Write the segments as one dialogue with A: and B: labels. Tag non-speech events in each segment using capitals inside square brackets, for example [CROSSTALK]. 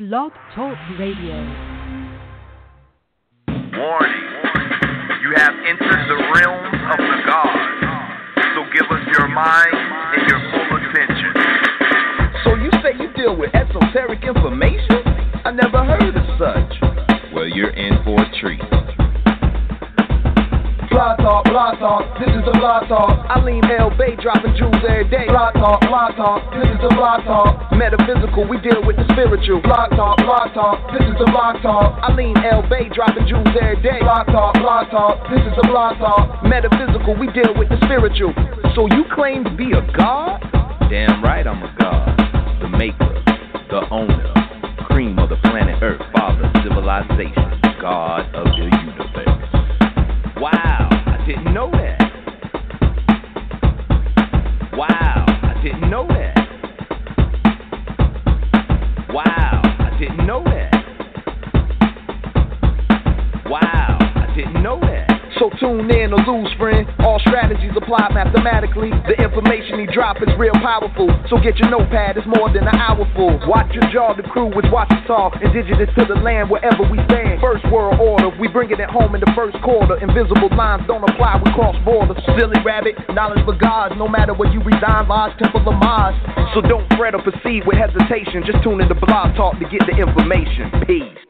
A: Blog Talk Radio.
B: Warning. You have entered the realm of the gods. So give us your mind and your full attention.
C: So you say you deal with esoteric information? I never heard of such.
D: Well, you're in for a treat.
C: Blog talk, blog talk, this is the blog talk. I lean L Bay dropping jewels every day. Blog talk, blog talk, this is the blog talk. Metaphysical, we deal with the spiritual. Blog talk, blog talk, this is the blog talk. I lean L Bay dropping jewels every day. Blog talk, blog talk, this is the blog talk. Metaphysical, we deal with the spiritual. So you claim to be a god?
D: Damn right I'm a god. The maker, the owner, cream of the planet Earth, father, civilization, god of the universe. Wow, I didn't know that. Wow, I didn't know that. Wow, I didn't know that. Wow, I didn't know that.
C: So tune in or lose, friend. All strategies apply mathematically. The information he drop is real powerful. So get your notepad, it's more than an hour full. Watch your jaw, the crew is watching talk. Indigenous to the land wherever we stand. First world order, we bringing it at home in the first quarter. Invisible lines don't apply, we cross borders. Silly rabbit, knowledge for gods. No matter where you reside, Lodge, Temple, or Mars. So don't fret or proceed with hesitation. Just tune in to Blog Talk to get the information. Peace.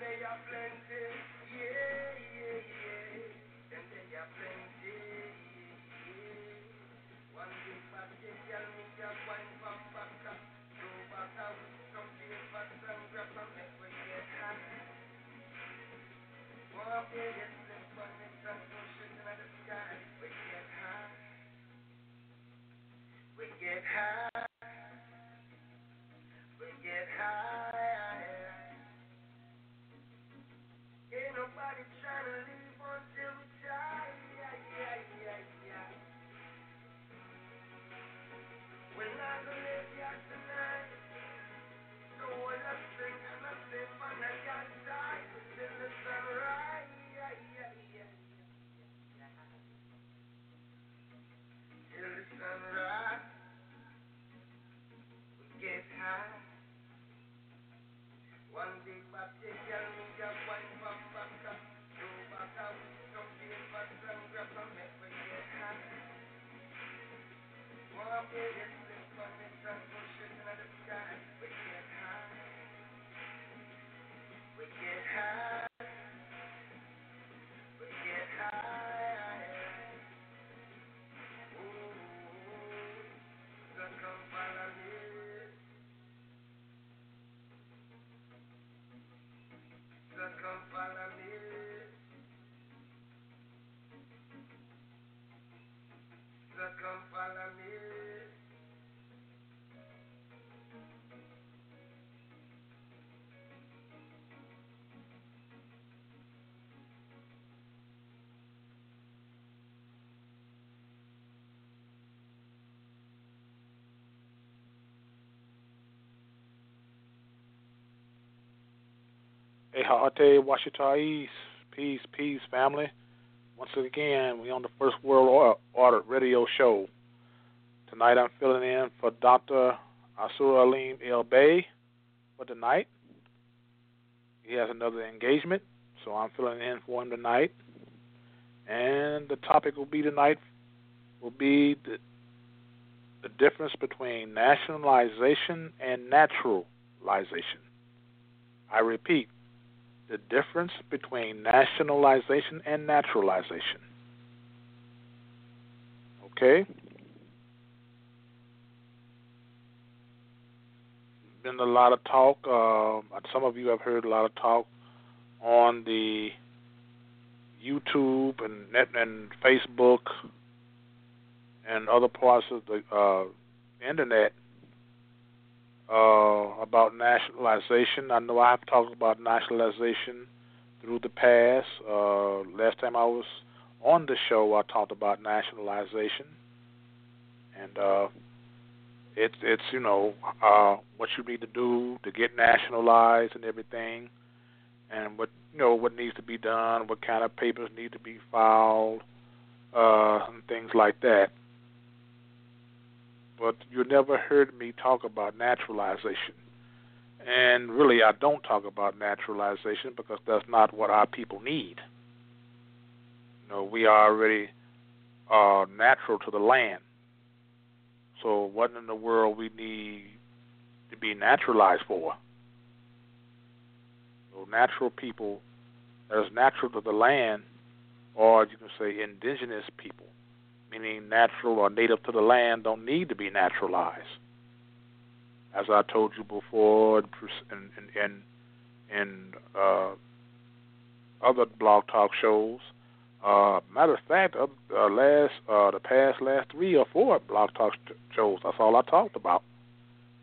E: they are plenty.
A: Ehate Washitais. Peace, peace, family. Again, we on the First World Order radio show. Tonight I'm filling in for Dr. Asur Alim El Bay for tonight. He has another engagement, so I'm filling in for him tonight. And the topic will be tonight will be the, the difference between nationalization and naturalization. I repeat, the difference between nationalization and naturalization. Okay? Been a lot of talk. Uh, some of you have heard a lot of talk on the YouTube and net and Facebook and other parts of the uh, internet uh, about nationalization. I know I've talked about nationalization through the past. Uh, last time I was on the show, I talked about nationalization, and uh, it's it's you know uh, what you need to do to get nationalized and everything, and what you know what needs to be done, what kind of papers need to be filed, uh, and things like that but you never heard me talk about naturalization. And really, I don't talk about naturalization because that's not what our people need. You know, we are already uh, natural to the land. So, what in the world we need to be naturalized for? So, natural people is natural to the land, or you can say indigenous people meaning natural or native to the land, don't need to be naturalized. As I told you before, in in in, uh, other blog talk shows. Uh, matter of fact, uh, last uh, the past last three or four blog talk shows, that's all I talked about.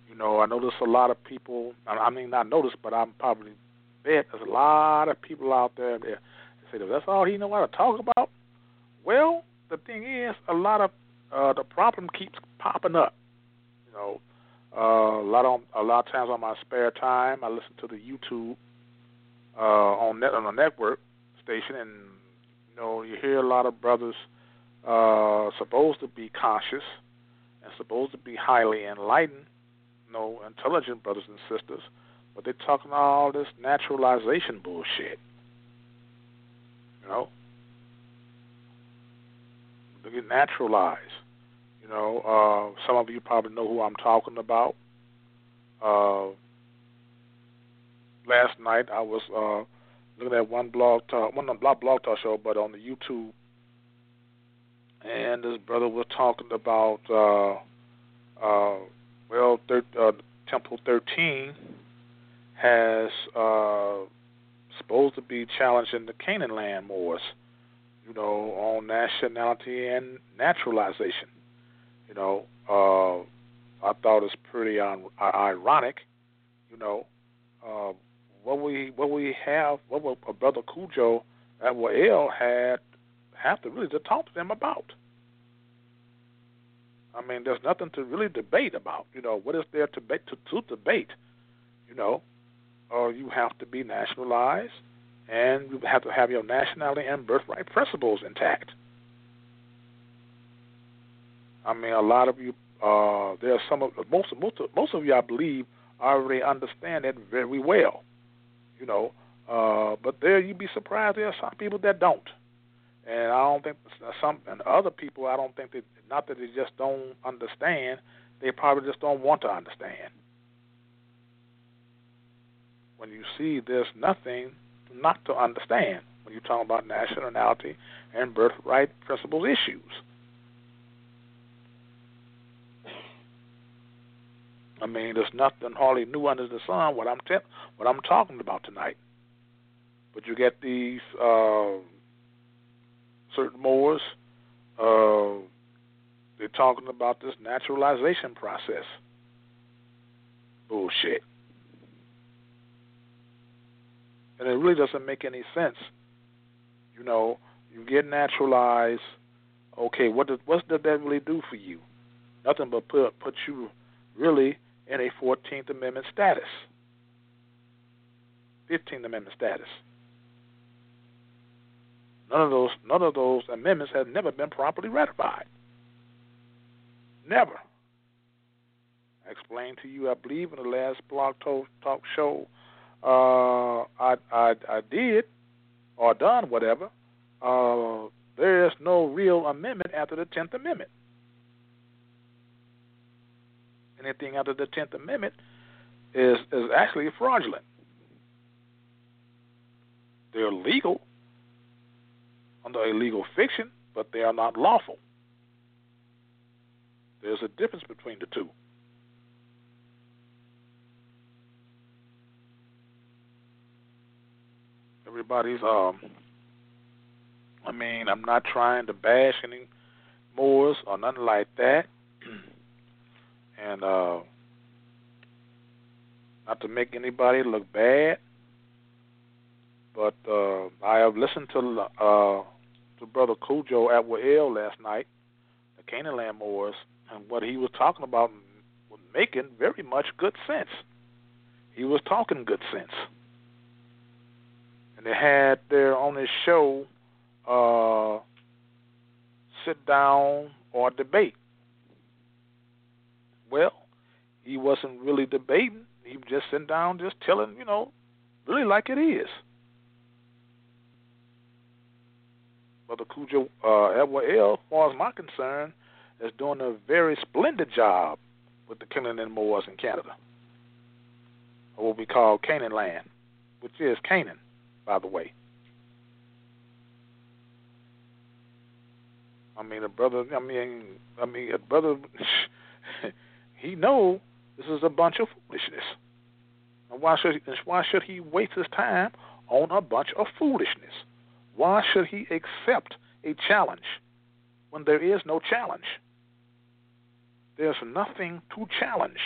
A: You know, I notice a lot of people. I mean, not notice, but I'm probably bet there's a lot of people out there that say that's all he know how to talk about. Well, the thing is, a lot of uh, the problem keeps popping up. You know, uh, a lot of a lot of times on my spare time, I listen to the YouTube uh, on net on the network station, and you know, you hear a lot of brothers uh, supposed to be conscious and supposed to be highly enlightened, you know, intelligent brothers and sisters, but they're talking all this naturalization bullshit. You know, to get naturalized. You know, uh, some of you probably know who I'm talking about. Uh, last night I was uh, looking at one blog talk, one not blog talk show, but on the YouTube, and this brother was talking about uh, uh, well, thir- uh, Temple 13 has uh, supposed to be challenging the Canaan land Moors you know, on nationality and naturalization. You know, uh, I thought it's pretty un- ironic. You know, uh, what we what we have, what we, uh, Brother Cujo at Wael had have to really to talk to them about. I mean, there's nothing to really debate about. You know, what is there to, to, to debate? You know, or uh, you have to be nationalized and you have to have your nationality and birthright principles intact. I mean, a lot of you, uh, there are some of most most of, most of you, I believe, already understand it very well. You know, uh, but there you'd be surprised there are some people that don't. and I don't think some and other people. I don't think that not that they just don't understand. They probably just don't want to understand. When you see there's nothing not to understand when you're talking about nationality and birthright principles issues. I mean, there's nothing hardly new under the sun. What I'm te- what I'm talking about tonight. But you get these uh, certain Moors. Uh, they're talking about this naturalization process. Bullshit. And it really doesn't make any sense. You know, you get naturalized. Okay, what does what does that really do for you? Nothing but put put you really in a Fourteenth Amendment status, Fifteenth Amendment status. None of those none of those amendments have never been properly ratified. Never. I explained to you, I believe, in the last blog talk show, uh, I, I I did or done whatever. Uh, there is no real amendment after the Tenth Amendment. Anything after the Tenth Amendment is is actually fraudulent. They're legal under a legal fiction, but they are not lawful. There's a difference between the two. Everybody's um I mean, I'm not trying to bash any Moors or nothing like that. [CLEARS THROAT] and uh not to make anybody look bad, but uh I have listened to uh to Brother Cujo at Wael last night, the Canaan Moors, and what he was talking about was making very much good sense. He was talking good sense. And they had there on his show uh, sit down or debate. Well, he wasn't really debating. He was just sitting down, just telling, you know, really like it is. Brother Cujo uh, L, as far as my concern, is doing a very splendid job with the Canaan and Moors in Canada, or what we call Canaan land, which is Canaan, by the way. I mean, a brother. I mean, I mean, a brother. [LAUGHS] he know this is a bunch of foolishness. And why should why should he waste his time on a bunch of foolishness? Why should he accept a challenge when there is no challenge? There's nothing to challenge.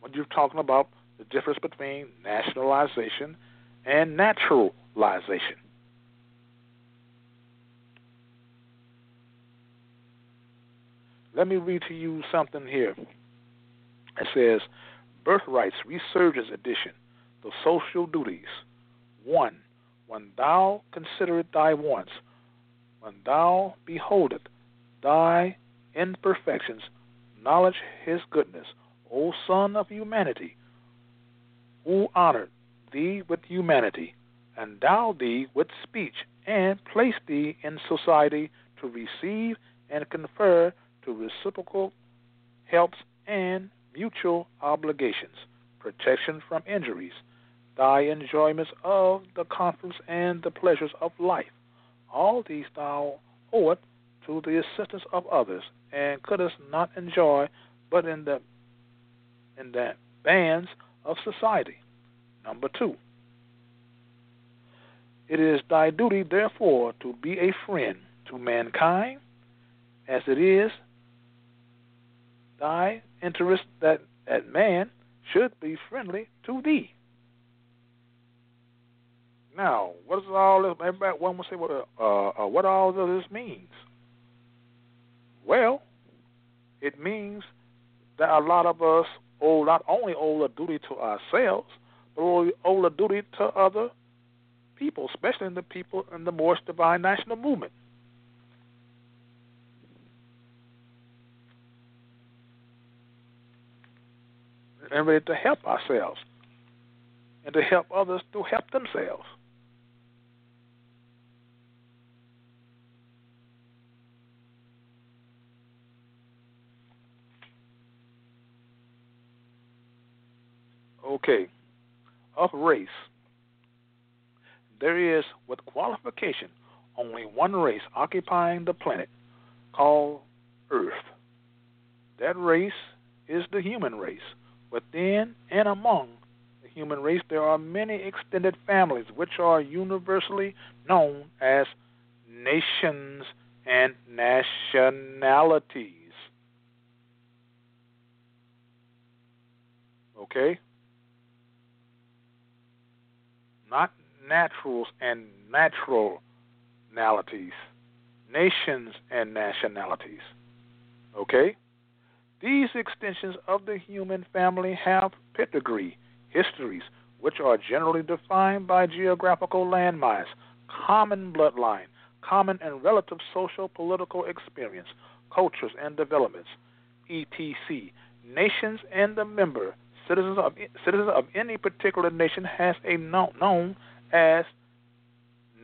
A: When you're talking about the difference between nationalization and naturalization. Let me read to you something here. It says, Birthrights Resurgence Edition, The Social Duties. 1 when thou considerest thy wants, when thou beholdest thy imperfections, knowledge his goodness, O Son of humanity, who honored thee with humanity, endowed thee with speech, and place thee in society to receive and confer to reciprocal helps and mutual obligations, protection from injuries, thy enjoyments of the comforts and the pleasures of life. All these thou owest to the assistance of others, and couldst not enjoy but in the in the bands of society. Number two. It is thy duty, therefore, to be a friend to mankind, as it is thy interest that, that man should be friendly to thee. Now, what does all this? Everybody, one will say, "What? Uh, uh, what all of this means?" Well, it means that a lot of us owe not only owe a duty to ourselves, owe a duty to other people, especially the people in the Moorish Divine National Movement. And ready to help ourselves and to help others to help themselves. Okay. Of race, there is, with qualification, only one race occupying the planet called Earth. That race is the human race. Within and among the human race, there are many extended families which are universally known as nations and nationalities. Okay? Not naturals and natural naturalities, nations and nationalities. Okay? These extensions of the human family have pedigree, histories, which are generally defined by geographical landmarks, common bloodline, common and relative social political experience, cultures and developments, etc. Nations and the member citizens of citizens of any particular nation has a known, known as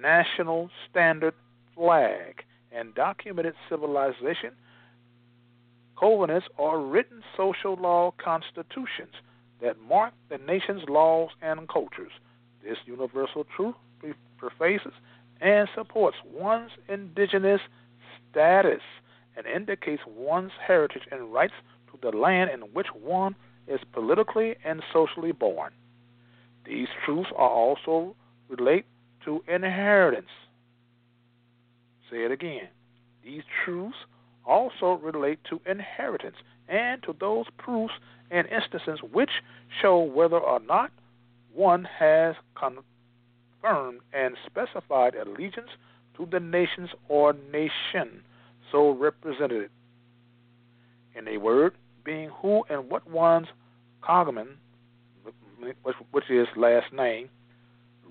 A: national standard flag and documented civilization covenants or written social law constitutions that mark the nation's laws and cultures. This universal truth prefaces and supports one's indigenous status and indicates one's heritage and rights to the land in which one is politically and socially born. These truths are also relate to inheritance. Say it again. These truths also relate to inheritance and to those proofs and instances which show whether or not one has confirmed and specified allegiance to the nations or nation so represented. In a word, being who and what one's cognomen, which is last name,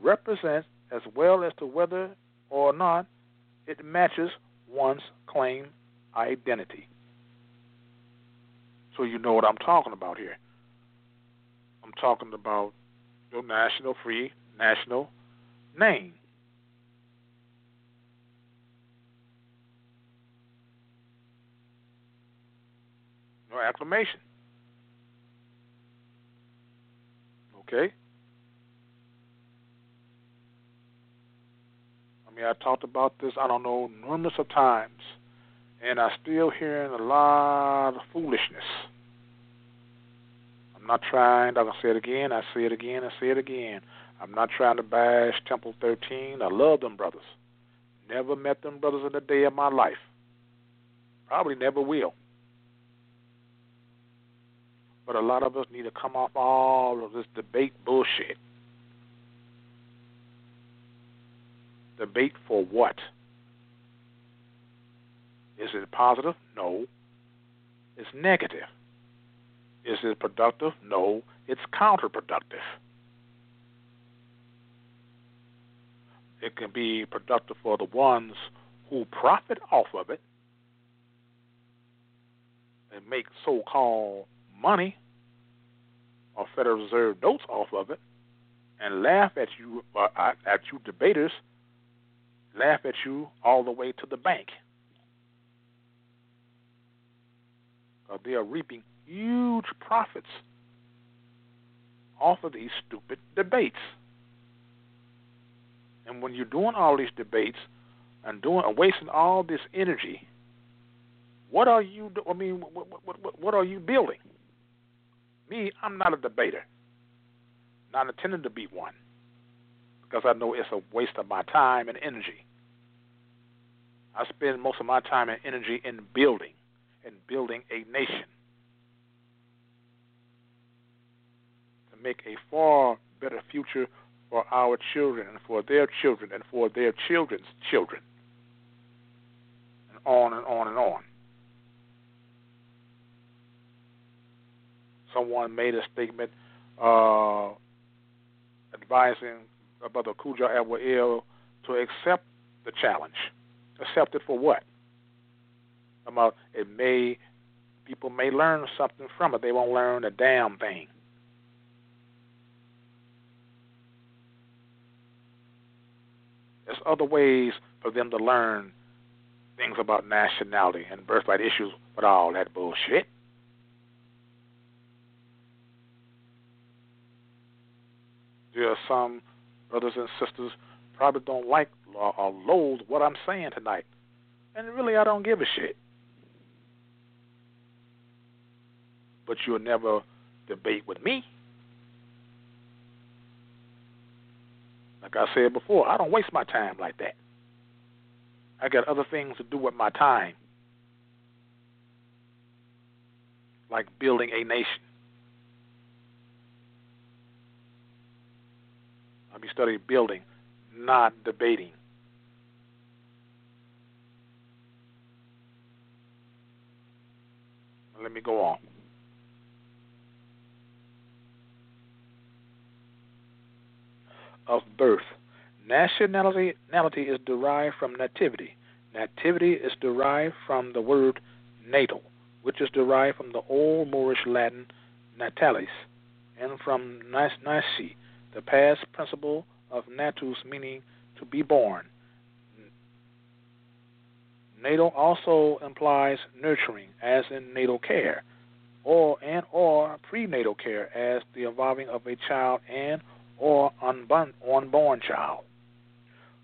A: represents as well as to whether or not it matches one's claim identity. So you know what I'm talking about here. I'm talking about your national free national name. No acclamation. Okay? I mean, I talked about this, I don't know, numerous of times, and I still hearing a lot of foolishness. I'm not trying, I'm to say it again, I say it again, I say it again. I'm not trying to bash Temple 13. I love them brothers. Never met them brothers in a day of my life. Probably never will. But a lot of us need to come off all of this debate bullshit. Debate for what? Is it positive? No. It's negative. Is it productive? No. It's counterproductive. It can be productive for the ones who profit off of it and make so called money or Federal Reserve notes off of it and laugh at you uh, at you debaters, laugh at you all the way to the bank. Uh, they are reaping huge profits off of these stupid debates. And when you're doing all these debates and doing and wasting all this energy, what are you? I mean, what, what, what, what are you building? Me, I'm not a debater. Not intending to be one. Because I know it's a waste of my time and energy. I spend most of my time and energy in building, in building a nation. To make a far better future for our children and for their children and for their children's children. And on and on and on. Someone made a statement uh, advising Brother Kuja Awal to accept the challenge. Accept it for what? About it may people may learn something from it. They won't learn a damn thing. There's other ways for them to learn things about nationality and birthright issues with all that bullshit. There are some brothers and sisters probably don't like or, or loathe what I'm saying tonight. And really, I don't give a shit. But you'll never debate with me. Like I said before, I don't waste my time like that. I got other things to do with my time, like building a nation. I'll be studying building, not debating. Let me go on. Of birth. Nationality nationality is derived from nativity. Nativity is derived from the word natal, which is derived from the Old Moorish Latin natalis, and from nasci, the past principle of natus, meaning to be born. Natal also implies nurturing, as in natal care, or and or prenatal care, as the involving of a child and or unborn, unborn child.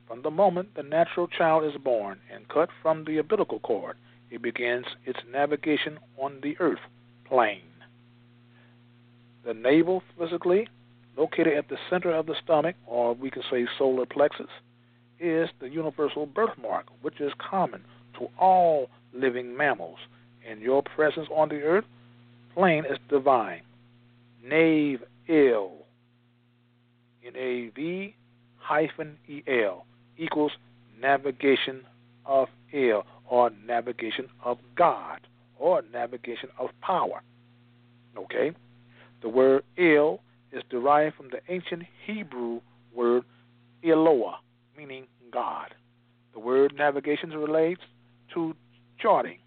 A: From the moment the natural child is born and cut from the umbilical cord, it begins its navigation on the earth plane. The navel, physically located at the center of the stomach, or we can say solar plexus, is the universal birthmark, which is common to all living mammals. And your presence on the earth plane is divine. Nave El. N A V hyphen E L equals navigation of El or navigation of God or navigation of power. Okay? The word El is derived from the ancient Hebrew word Eloah, meaning God. The word navigation relates to charting,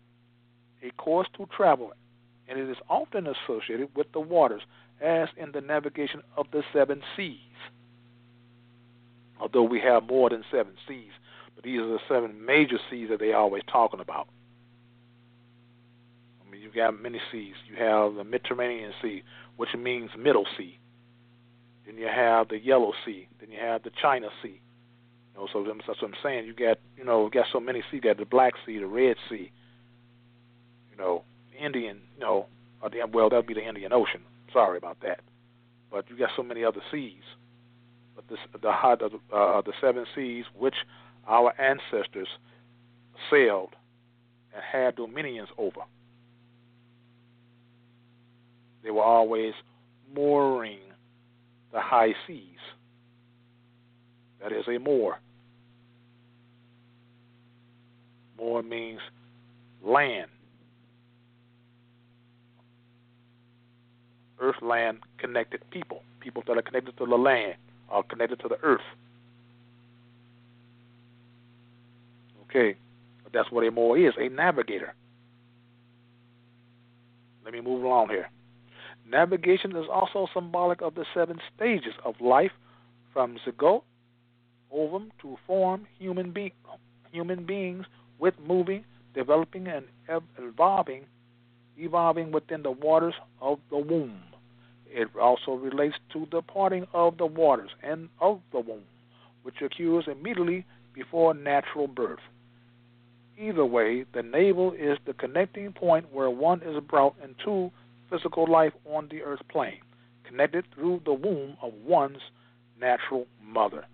A: a course to travel, and it is often associated with the waters, as in the navigation of the seven seas. Although we have more than seven seas, but these are the seven major seas that they're always talking about. I mean, you've got many seas. You have the Mediterranean Sea, which means Middle Sea. Then you have the Yellow Sea. Then you have the China Sea. You know, so that's what I'm saying. You got, you know, got so many seas. You got the Black Sea, the Red Sea. You know, Indian. You know, well, that'd be the Indian Ocean. Sorry about that. But you got so many other seas. But this, the the, uh, the seven seas, which our ancestors sailed and had dominions over. They were always mooring the high seas. That is a moor. Moor means land. Earth land connected people, people that are connected to the land, are connected to the earth. Okay, that's what a moor is a navigator. Let me move along here. Navigation is also symbolic of the seven stages of life from zygote, ovum to form human, be- human beings with moving, developing, and evolving, evolving within the waters of the womb. It also relates to the parting of the waters and of the womb, which occurs immediately before natural birth. Either way, the navel is the connecting point where one is brought into physical life on the earth plane, connected through the womb of one's natural mother.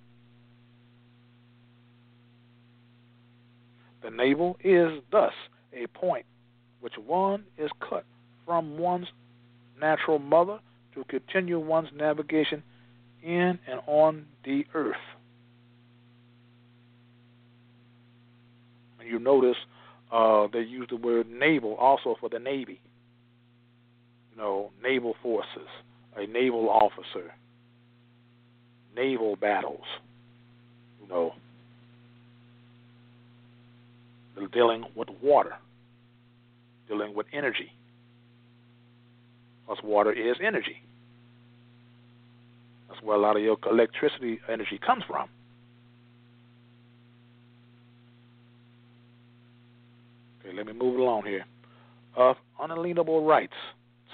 A: The navel is thus a point which one is cut from one's natural mother to continue one's navigation in and on the earth. And you notice uh, they use the word naval also for the Navy. Know, naval forces, a naval officer, naval battles. You know, dealing with water, dealing with energy. Because water is energy. That's where a lot of your electricity energy comes from. Okay, let me move along here. Unalienable rights.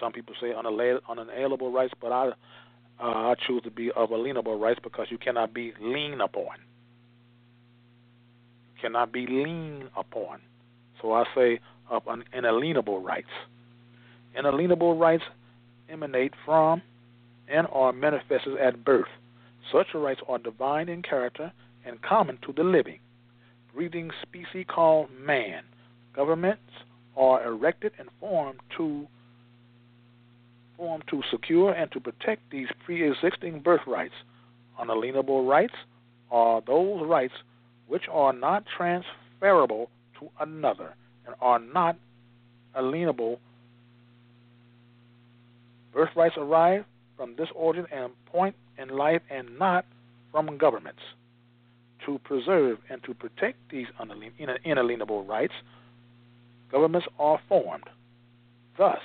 A: Some people say unalienable rights, but I Uh, I choose to be of alienable rights because you cannot be lean upon. You cannot be lean upon. So I say of inalienable rights. Inalienable rights emanate from and are manifested at birth. Such rights are divine in character and common to the living, breathing species called man. Governments are erected and formed to formed to secure and to protect these pre-existing birthrights. Unalienable rights are those rights which are not transferable to another and are not alienable. Birthrights arise from this origin and point in life and not from governments. To preserve and to protect these inalienable rights, governments are formed. Thus,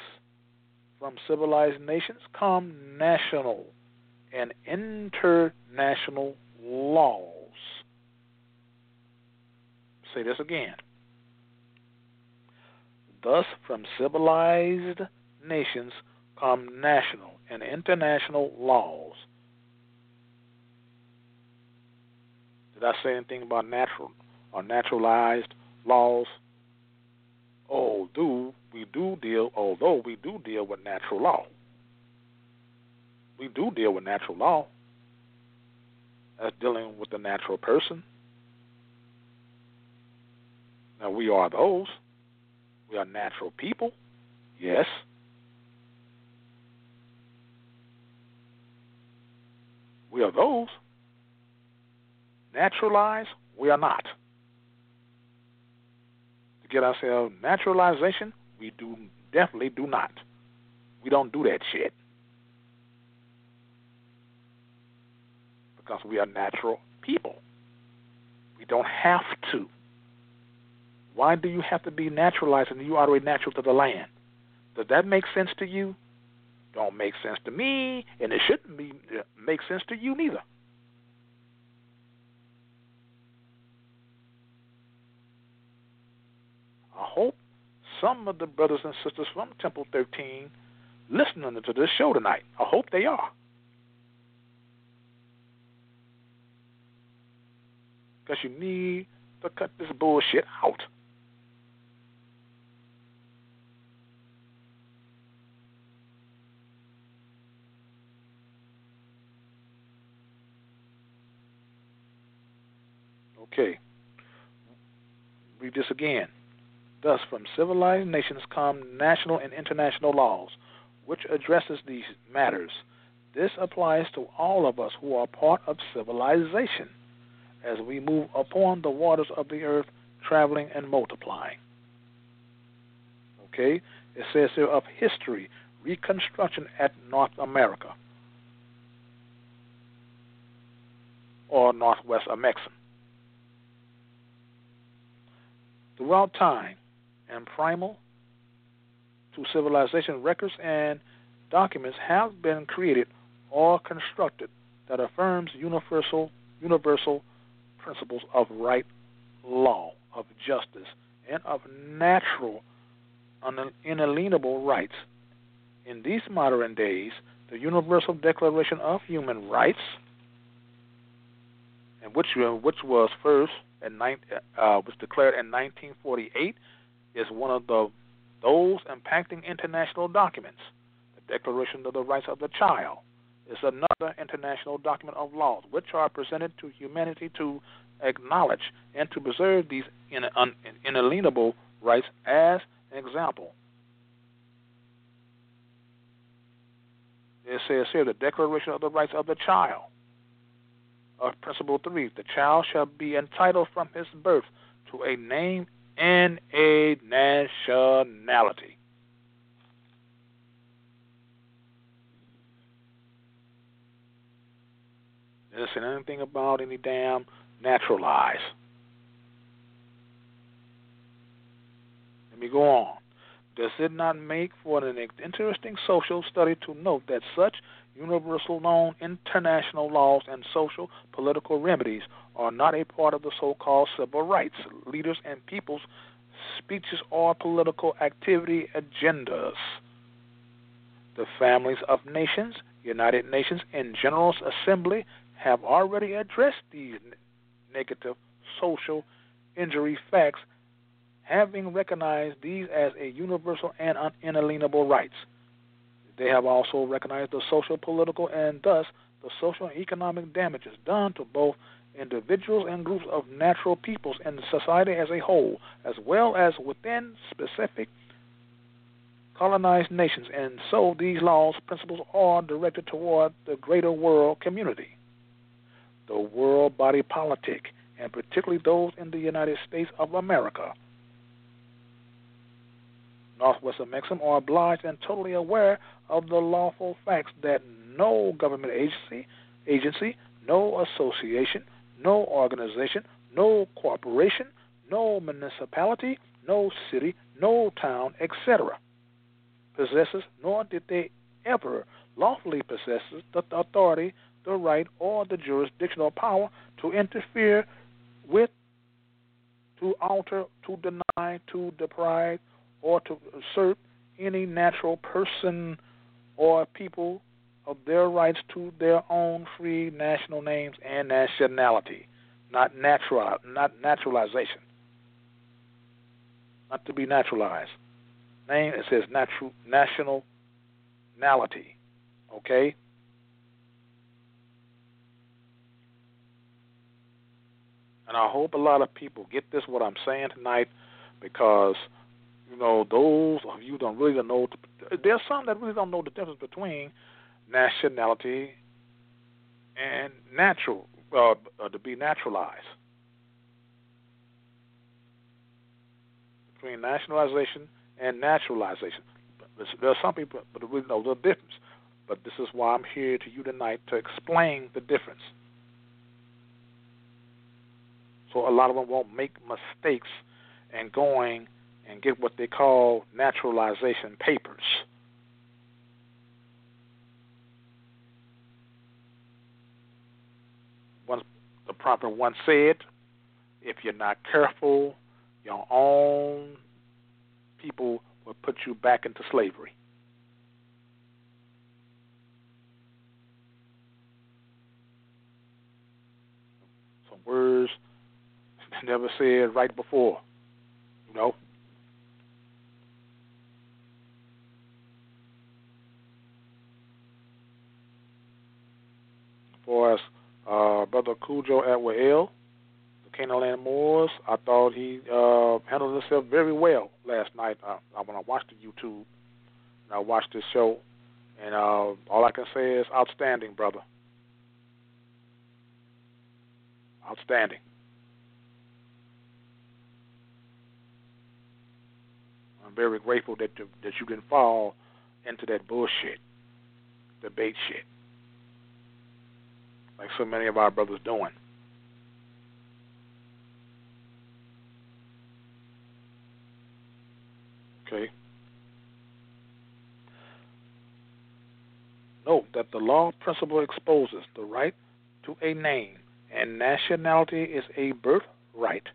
A: from civilized nations come national and international laws. Say this again. Thus, from civilized nations come national and international laws. Did I say anything about natural or naturalized laws? Oh, do we do deal, although we do deal with natural law. We do deal with natural law. That's dealing with the natural person. Now, we are those. We are natural people. Yes. We are those. Naturalized, we are not. To get ourselves naturalization, we do definitely do not. We don't do that shit. Because we are natural people. We don't have to. Why do you have to be naturalized and you are already natural to the land? Does that make sense to you? Don't make sense to me, and it shouldn't be uh, make sense to you neither. I hope some of the brothers and sisters from Temple 13 listening to this show tonight. I hope they are. Because you need to cut this bullshit out. Okay. Read this again. Thus, from civilized nations come national and international laws, which addresses these matters. This applies to all of us who are part of civilization, as we move upon the waters of the earth, traveling and multiplying. Okay? It says here of history, reconstruction at North America or Northwest Amexem. Throughout time, and primal to civilization, records and documents have been created or constructed that affirms universal universal principles of right, law, of justice, and of natural inalienable rights. In these modern days, the Universal Declaration of Human Rights, and which which was first in, uh, was declared in 1948 is one of the those impacting international documents. The Declaration of the Rights of the Child is another international document of laws which are presented to humanity to acknowledge and to preserve these inalienable rights as an example. It says here the Declaration of the Rights of the Child. Of Principle 3 The child shall be entitled from his birth to a name and a nationality. Doesn't say anything about any damn naturalized. Let me go on. Does it not make for an interesting social study to note that such universal known international laws and social political remedies are not a part of the so called civil rights leaders and people's speeches or political activity agendas. The families of nations, United Nations and General Assembly have already addressed these negative social injury facts, having recognized these as a universal and unalienable rights. They have also recognized the social, political, and thus the social and economic damages done to both individuals and groups of natural peoples and society as a whole, as well as within specific colonized nations. And so these laws, principles are directed toward the greater world community, the world body politic, and particularly those in the United States of America. Northwestern Amexem are obliged and totally aware of the lawful facts that no government agency, agency, no association, no organization, no corporation, no municipality, no city, no town, etc. possesses, nor did they ever lawfully possess the authority, the right, or the jurisdictional power to interfere with, to alter, to deny, to deprive, or to usurp any natural person or people of their rights to their own free national names and nationality, not natural, not naturalization, not to be naturalized. Name it says natural nationality. Okay. And I hope a lot of people get this what I'm saying tonight because you know those of you don't really don't know there's some that really don't know the difference between nationality and natural uh, uh, to be naturalized. Between nationalization and naturalization. There are some people that really know the difference. But this is why I'm here to you tonight to explain the difference. So a lot of them won't make mistakes and going and get what they call naturalization papers. Once the prophet once said, if you're not careful, your own people will put you back into slavery. Some words [LAUGHS] never said right before. You know? For us, uh, Brother Cujo Atwael, the Canaan Land Moors, I thought he uh, handled himself very well last night uh, when I watched the YouTube. And I watched this show, and uh, all I can say is outstanding, brother. Outstanding. I'm very grateful that you, that you didn't fall into that bullshit, debate shit, like so many of our brothers doing. Okay. Note that the law principle exposes the right to a name and nationality is a birthright,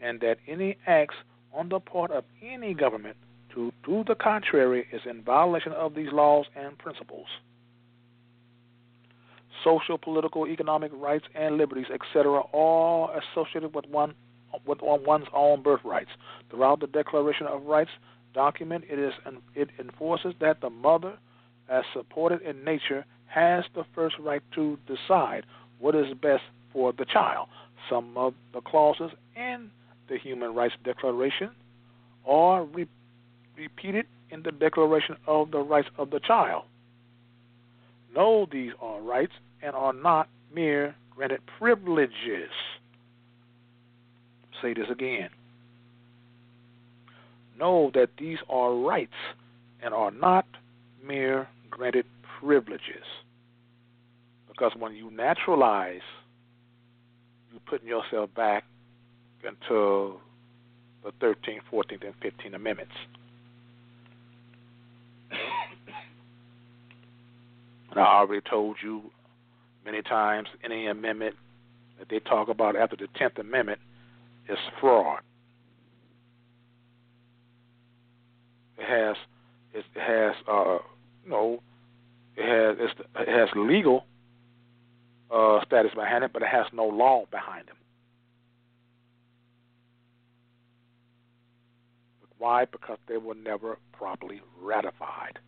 A: and that any acts on the part of any government to do the contrary is in violation of these laws and principles. Social, political, economic rights and liberties, etc., all associated with one with one's own birthrights. Throughout the Declaration of Rights document, it is it enforces that the mother, as supported in nature, has the first right to decide what is best for the child. Some of the clauses in the Human Rights Declaration are re- repeated in the Declaration of the Rights of the Child. Know these are rights and are not mere granted privileges. Say this again. Know that these are rights and are not mere granted privileges. Because when you naturalize you're putting yourself back into the 13th, 14th, and 15th Amendments. [COUGHS] and I already told you many times any amendment that they talk about after the 10th Amendment is fraud. It has it has uh, it has it has legal uh, status behind it, but it has no law behind it. Why? Because they were never properly ratified.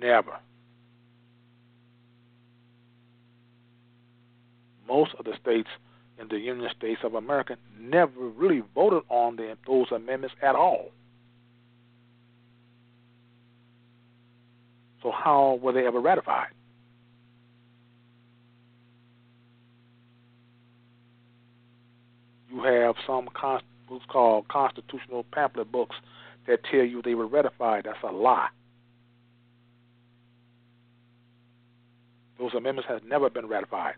A: Never. Most of the states in the Union States of America never really voted on the, those amendments at all. So how were they ever ratified? You have some what's called constitutional pamphlet books that tell you they were ratified. That's a lie. Those amendments have never been ratified.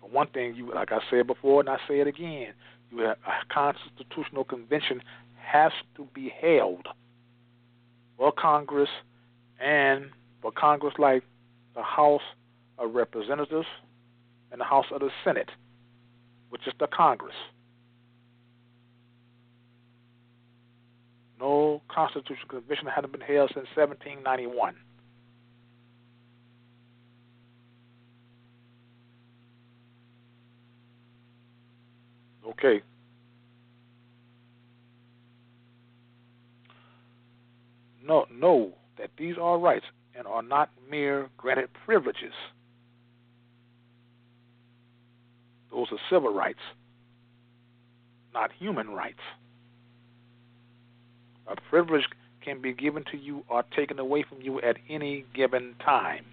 A: One thing you, like I said before, and I say it again, you have a constitutional convention has to be held for Congress and for Congress like the House of Representatives and the House of the Senate, which is the Congress. No constitutional convention hadn't been held since 1791. Okay. No, know that these are rights and are not mere granted privileges. Those are civil rights, not human rights. A privilege can be given to you or taken away from you at any given time.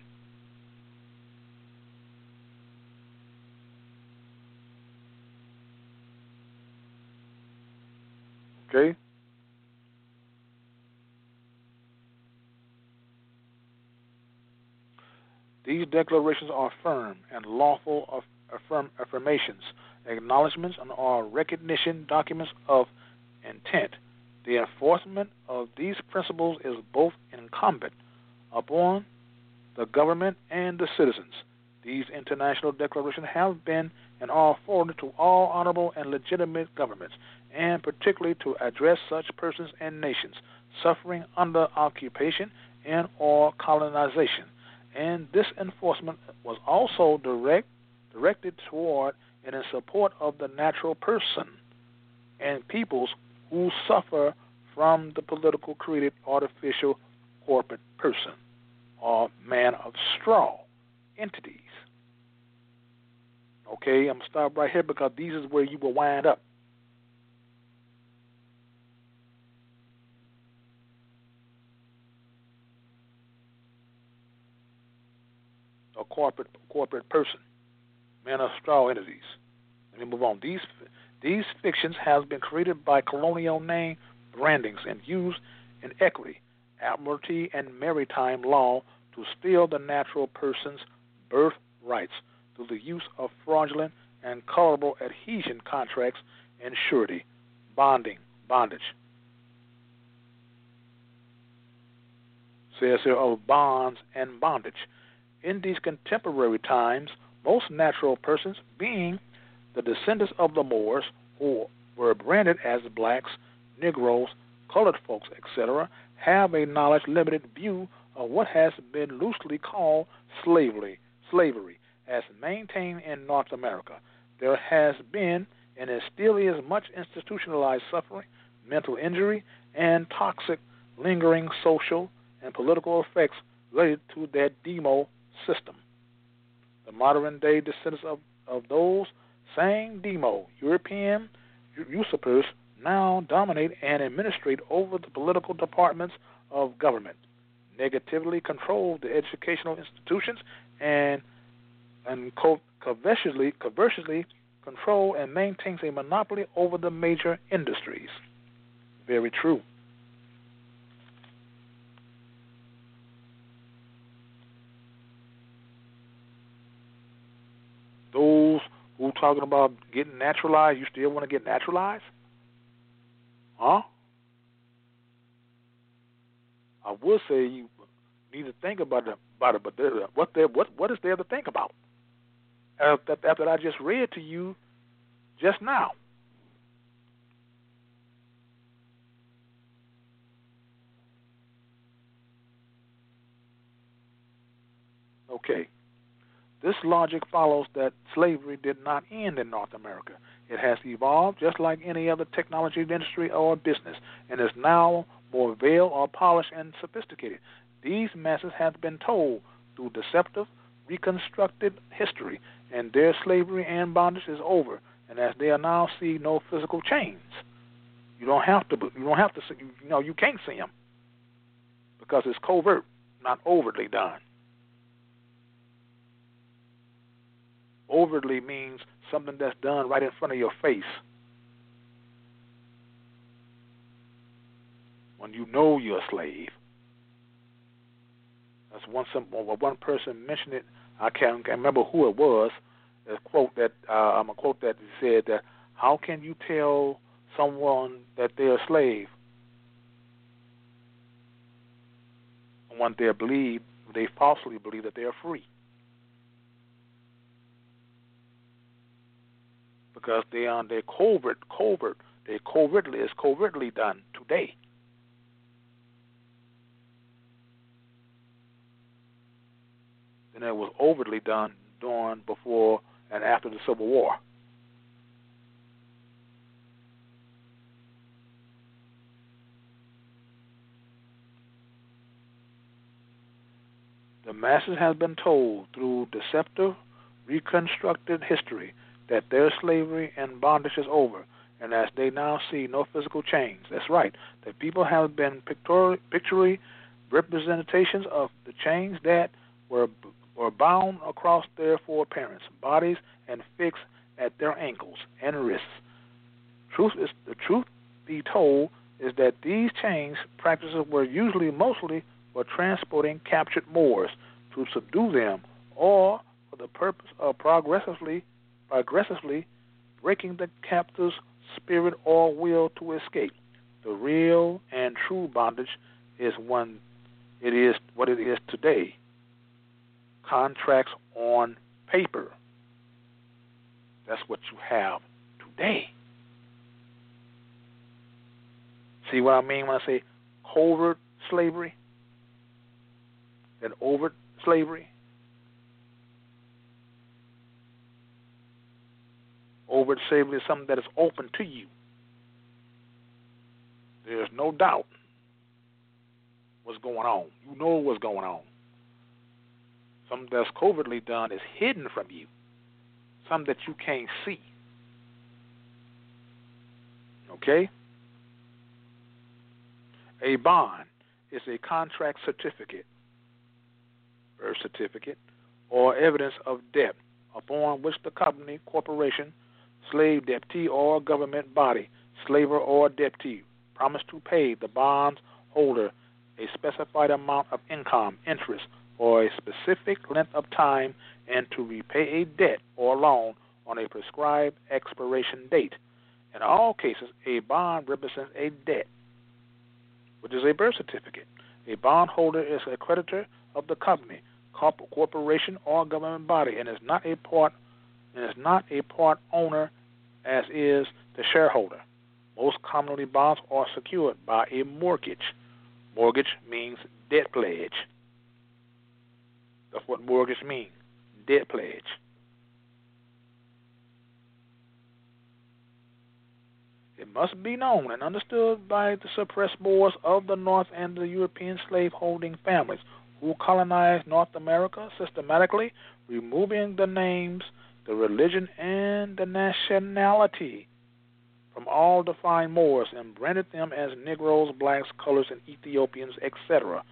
A: Okay? These declarations are firm and lawful affirm, affirmations, acknowledgments, and are recognition documents of intent. The enforcement of these principles is both incumbent upon the government and the citizens. These international declarations have been and are forwarded to all honorable and legitimate governments, and particularly to address such persons and nations suffering under occupation and or colonization. And this enforcement was also direct, directed toward and in support of the natural person and peoples who suffer from the political created artificial corporate person or man of straw entities. Okay, I'm gonna stop right here because these is where you will wind up. Corporate corporate person, man of straw entities. Let me move on. These these fictions have been created by colonial name brandings and used in equity, admiralty, and maritime law to steal the natural person's birth rights through the use of fraudulent and colorable adhesion contracts and surety, bonding, bondage. Says here of bonds and bondage. In these contemporary times, most natural persons, being the descendants of the Moors, who were branded as blacks, Negroes, colored folks, etc., have a knowledge limited view of what has been loosely called slavery, slavery, as maintained in North America. There has been and there still is much institutionalized suffering, mental injury, and toxic, lingering social and political effects related to that demo system. The modern day descendants of, of those same demo European usurpers now dominate and administrate over the political departments of government, negatively control the educational institutions, and and co- covetously, covetously control and maintains a monopoly over the major industries. Very true. Those who talking about getting naturalized, you still want to get naturalized? Huh? I would say you need to think about it, about it but there, what there, what what is there to think about? Uh, after, after I just read to you just now. Okay. This logic follows that slavery did not end in North America. It has evolved just like any other technology industry or business and is now more veiled or polished and sophisticated. These masses have been told through deceptive, reconstructed history, and their slavery and bondage is over. And as they are now see no physical chains, you don't have to. You don't have to. You know, you can't see them because it's covert, not overtly done. Overtly means something that's done right in front of your face. When you know you're a slave. That's one simple. One person mentioned it. I can't, can't remember who it was. A quote that uh, I'm a quote that said that how can you tell someone that they're a slave when they believe they falsely believe that they are free? Because they are they covert covert they covertly is covertly done today. And it was overtly done during before and after the Civil War. The masses have been told through deceptive, reconstructed history that their slavery and bondage is over, and as they now see no physical change. That's right. The people have been pictorial, pictorially representations of the chains that were were bound across their four parents' bodies and fixed at their ankles and wrists. Truth is the truth be told is that these chains practices were usually mostly for transporting captured Moors to subdue them or for the purpose of progressively aggressively breaking the captive's spirit or will to escape. The real and true bondage is when it is what it is today. Contracts on paper. That's what you have today. See what I mean when I say covert slavery? That overt slavery? Overt slavery is something that is open to you. There's no doubt what's going on. You know what's going on. Something that's covertly done is hidden from you. Something that you can't see. Okay? A bond is a contract certificate, birth certificate, or evidence of debt upon which the company, corporation, slave debtee or government body, slaver or debtee, promise to pay the bond's holder a specified amount of income, interest, for a specific length of time, and to repay a debt or loan on a prescribed expiration date. In all cases, a bond represents a debt, which is a birth certificate. A bondholder is a creditor of the company, corporation, or government body, and is not a part and is not a part owner as is the shareholder. Most commonly, bonds are secured by a mortgage. Mortgage means debt pledge. That's what mortgage means debt pledge. It must be known and understood by the suppressed Moors of the North and the European slave-holding families who colonized North America systematically, removing the names the religion, and the nationality from all defined Moors and branded them as Negroes, blacks, colors, and Ethiopians, etc.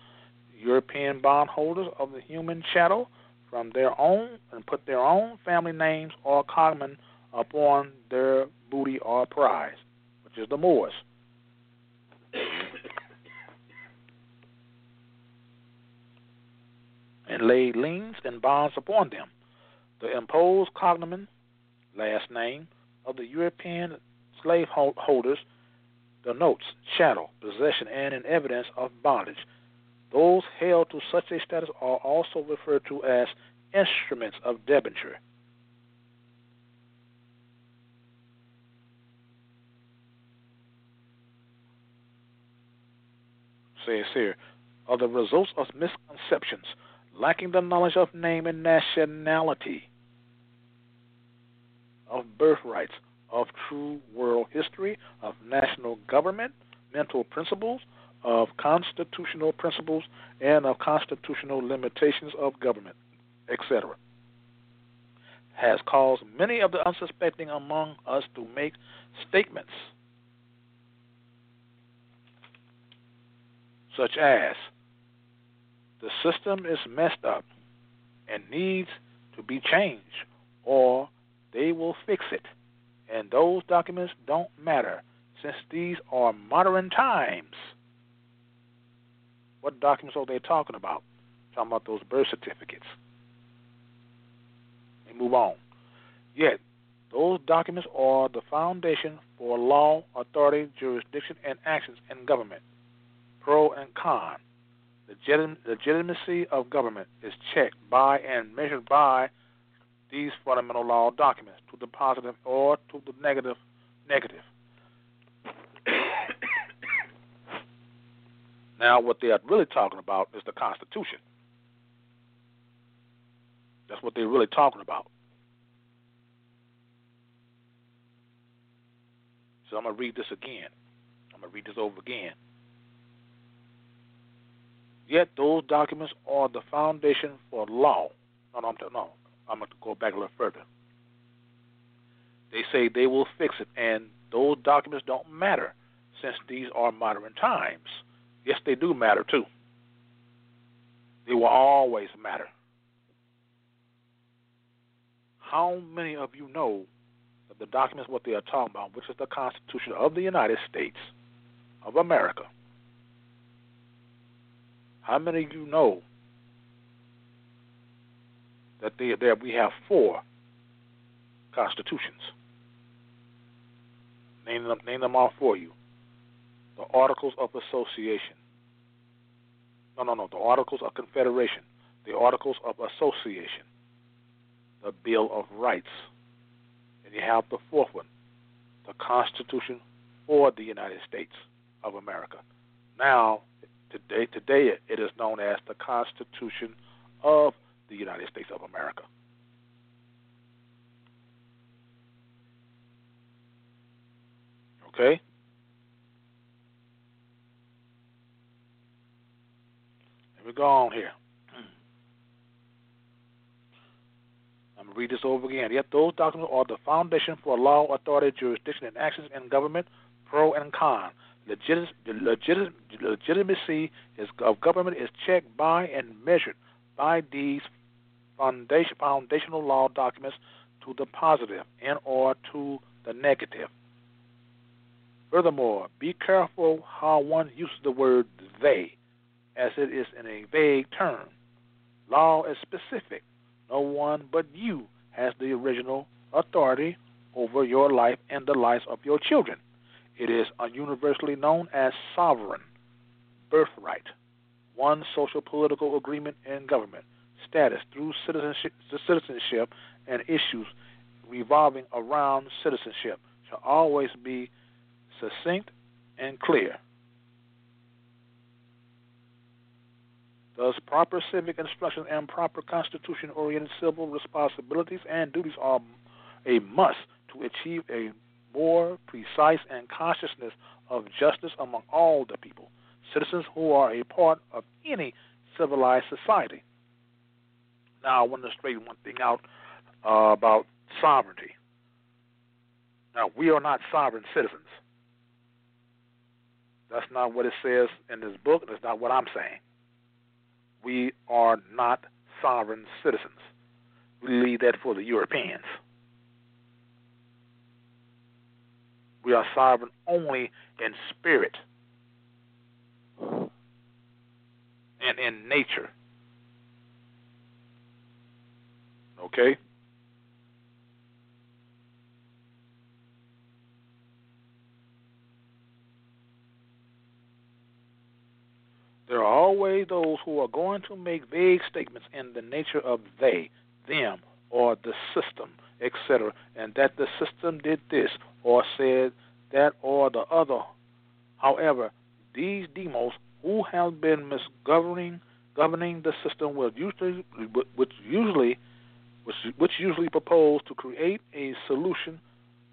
A: European bondholders of the human chattel from their own and put their own family names or cognomen upon their booty or prize, which is the Moors. and laid liens and bonds upon them. The imposed cognomen, last name, of the European slaveholders denotes chattel, possession, and an evidence of bondage. Those held to such a status are also referred to as instruments of debenture. Says here, are the results of misconceptions lacking the knowledge of name and nationality, of birthrights, of true world history, of national government, mental principles, of constitutional principles, and of constitutional limitations of government, etc., has caused many of the unsuspecting among us to make statements such as the system is messed up and needs to be changed, or they will fix it. And those documents don't matter since these are modern times. What documents are they talking about? Talking about those birth certificates. And move on. Yet, those documents are the foundation for law, authority, jurisdiction, and actions in government. Pro and con. The legitimacy of government is checked by and measured by these fundamental law documents to the positive or to the negative negative. [COUGHS] now what they are really talking about is the Constitution. That's what they're really talking about. So I'm gonna read this again. I'm gonna read this over again. Yet those documents are the foundation for law. No, no, no. I'm going to go back a little further. They say they will fix it, and those documents don't matter since these are modern times. Yes, they do matter too. They will always matter. How many of you know that the documents, what they are talking about, which is the Constitution of the United States of America, how many of you know that there, there we have four constitutions? Name them, name them all for you. The Articles of Association. No, no, no. The Articles of Confederation. The Articles of Association. The Bill of Rights. And you have the fourth one, the Constitution for the United States of America. Now, Today, today it is known as the Constitution of the United States of America. Okay? Let me go on here. I'm going to read this over again. Yet those documents are the foundation for law, authority, jurisdiction, and actions in government, pro and con legit, legit, legitimacy of government is checked by and measured by these foundation, foundational law documents to the positive and or to the negative. Furthermore, be careful how one uses the word they, as it is in a vague term. Law is specific. No one but you has the original authority over your life and the lives of your children. It is universally known as sovereign, birthright, one social political agreement in government, status through citizenship, citizenship and issues revolving around citizenship shall always be succinct and clear. Thus, proper civic instruction and proper constitution oriented civil responsibilities and duties are a must to achieve a more precise and consciousness of justice among all the people, citizens who are a part of any civilized society. Now, I want to straighten one thing out uh, about sovereignty. Now, we are not sovereign citizens. That's not what it says in this book, and it's not what I'm saying. We are not sovereign citizens. We leave that for the Europeans. We are sovereign only in spirit and in nature. Okay? There are always those who are going to make vague statements in the nature of they, them, or the system, etc., and that the system did this or said that or the other. However, these demos who have been misgoverning governing the system will usually, which usually, which, which usually propose to create a solution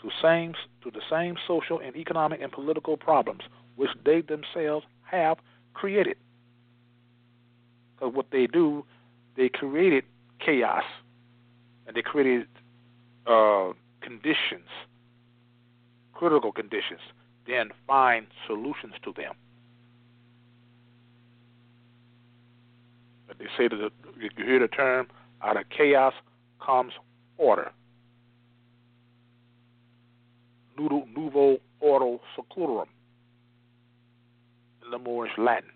A: to same to the same social and economic and political problems which they themselves have created. Because what they do, they created chaos and they created uh, conditions, critical conditions, then find solutions to them. But they say that the, you hear the term out of chaos comes order. Nuevo ordo seclorum in the Moorish Latin.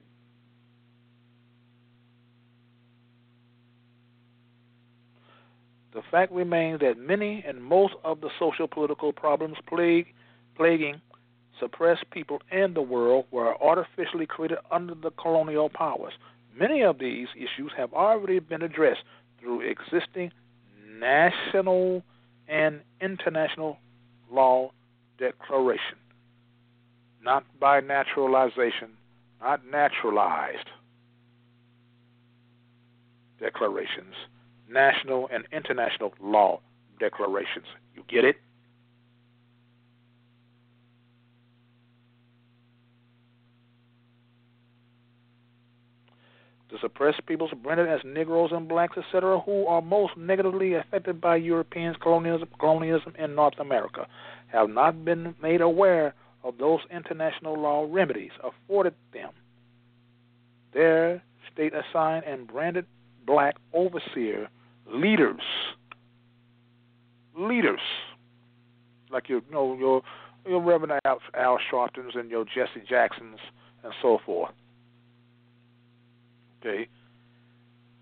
A: The fact remains that many and most of the social political problems plague, plaguing suppressed people in the world were artificially created under the colonial powers. Many of these issues have already been addressed through existing national and international law declaration, not by naturalization, not naturalized declarations, national and international law declarations. You get it? The suppressed peoples branded as Negroes and blacks, etc., who are most negatively affected by European colonialism, colonialism in North America, have not been made aware of those international law remedies afforded them. Their state assigned and branded black overseer leaders, leaders, like your, you know, your, your Reverend Al, Al Sharptons and your Jesse Jacksons and so forth.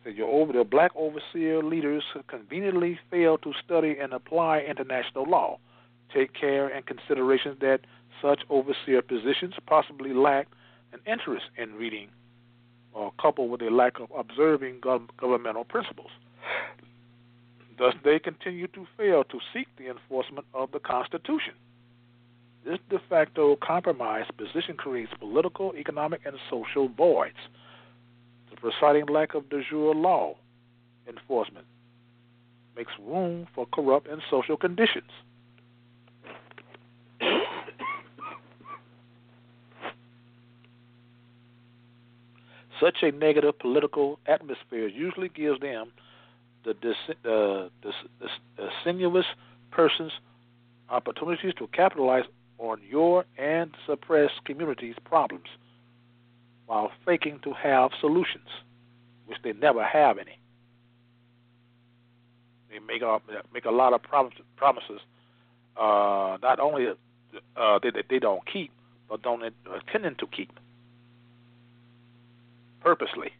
A: So your over the black overseer leaders conveniently fail to study and apply international law. Take care and consideration that such overseer positions possibly lack an interest in reading or coupled with a lack of observing governmental principles. Thus, they continue to fail to seek the enforcement of the Constitution. This de facto compromise position creates political, economic, and social voids the presiding lack of de jure law enforcement makes room for corrupt and social conditions. Such a negative political atmosphere usually gives them, the, dis- uh, dis- uh, persons, opportunities to capitalize on your and suppressed communities' problems while faking to have solutions, which they never have any. They make a, make a lot of promises, uh, not only uh, that they, they don't keep, but don't intend to keep purposely.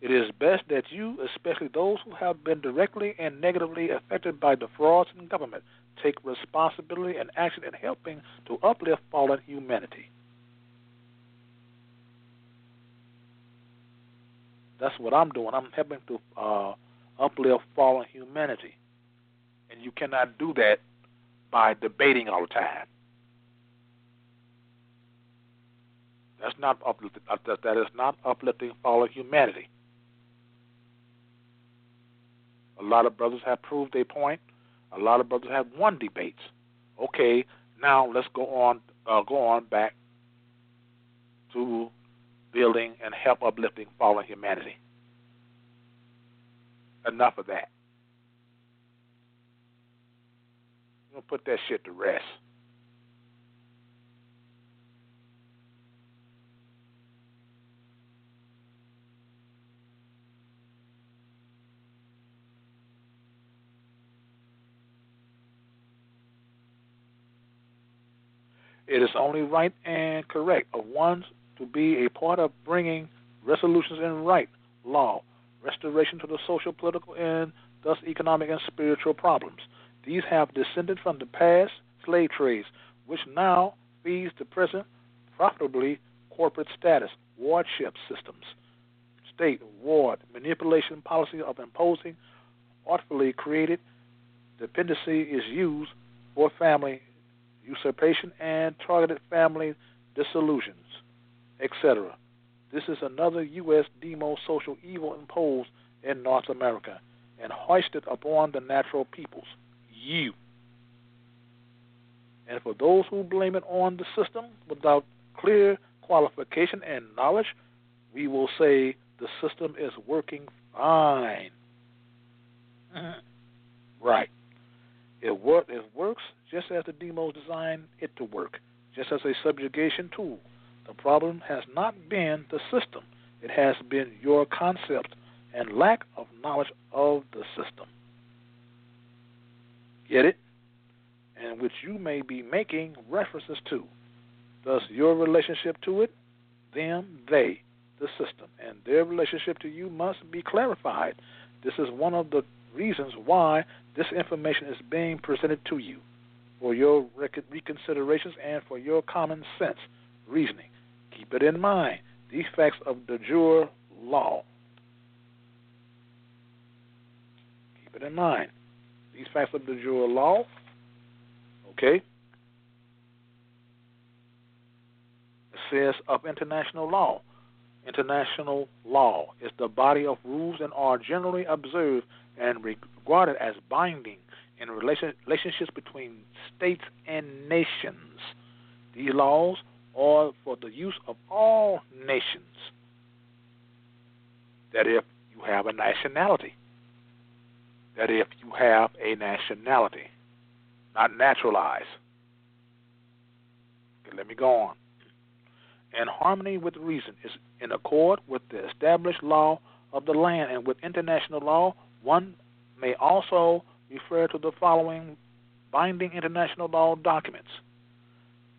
A: It is best that you, especially those who have been directly and negatively affected by the frauds in government, take responsibility and action in helping to uplift fallen humanity. That's what I'm doing. I'm helping to uh, uplift fallen humanity. And you cannot do that by debating all the time. That's not uplifting, uh, that is not uplifting fallen humanity. A lot of brothers have proved their point. A lot of brothers have won debates. Okay, now let's go on uh, go on back to building and help uplifting fallen humanity. Enough of that. We'll put that shit to rest. It is only right and correct of one to be a part of bringing resolutions in right law, restoration to the social, political, and thus economic and spiritual problems. These have descended from the past slave trades, which now feeds the present profitably corporate status, wardship systems, state, ward, manipulation policy of imposing artfully created dependency is used for family usurpation, and targeted family dissolutions etc. This is another U.S. demo social evil imposed in North America and hoisted upon the natural peoples, you. And for those who blame it on the system without clear qualification and knowledge, we will say the system is working fine. Mm-hmm. Right. It, work, it works just as the demos designed it to work, just as a subjugation tool. The problem has not been the system, it has been your concept and lack of knowledge of the system. Get it? And which you may be making references to. Thus, your relationship to it, them, they, the system, and their relationship to you must be clarified. This is one of the reasons why this information is being presented to you for your reconsiderations and for your common sense reasoning. Keep it in mind. These facts of de jure law. Keep it in mind. These facts of de jure law, okay, it says of international law. International law is the body of rules and are generally observed and regarded as binding in relation, relationships between states and nations. These laws are for the use of all nations. That if you have a nationality, that if you have a nationality, not naturalized. Okay, let me go on. In harmony with reason is in accord with the established law of the land and with international law, one may also refer to the following binding international law documents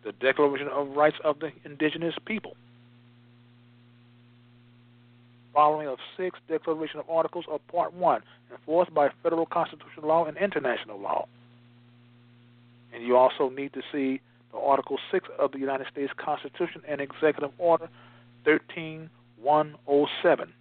A: the Declaration of Rights of the Indigenous People, following of six Declaration of Articles of Part 1, enforced by federal constitutional law and international law. And you also need to see the Article 6 of the United States Constitution and Executive Order 13107.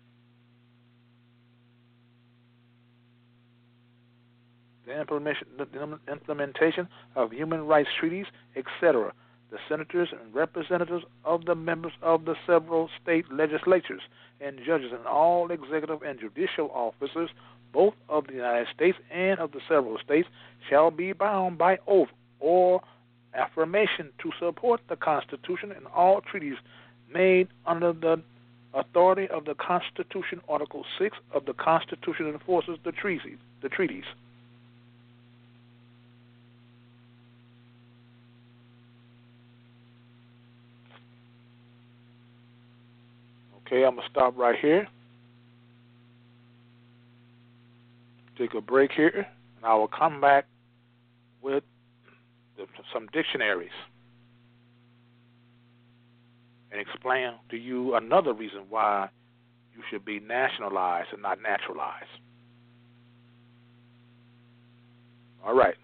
A: Implementation of human rights treaties, etc. The senators and representatives of the members of the several state legislatures and judges and all executive and judicial officers, both of the United States and of the several states, shall be bound by oath or affirmation to support the Constitution and all treaties made under the authority of the Constitution. Article 6 of the Constitution enforces the treaties. The treaties. Okay, I'm going to stop right here. Take a break here, and I will come back with some dictionaries and explain to you another reason why you should be nationalized and not naturalized. All right.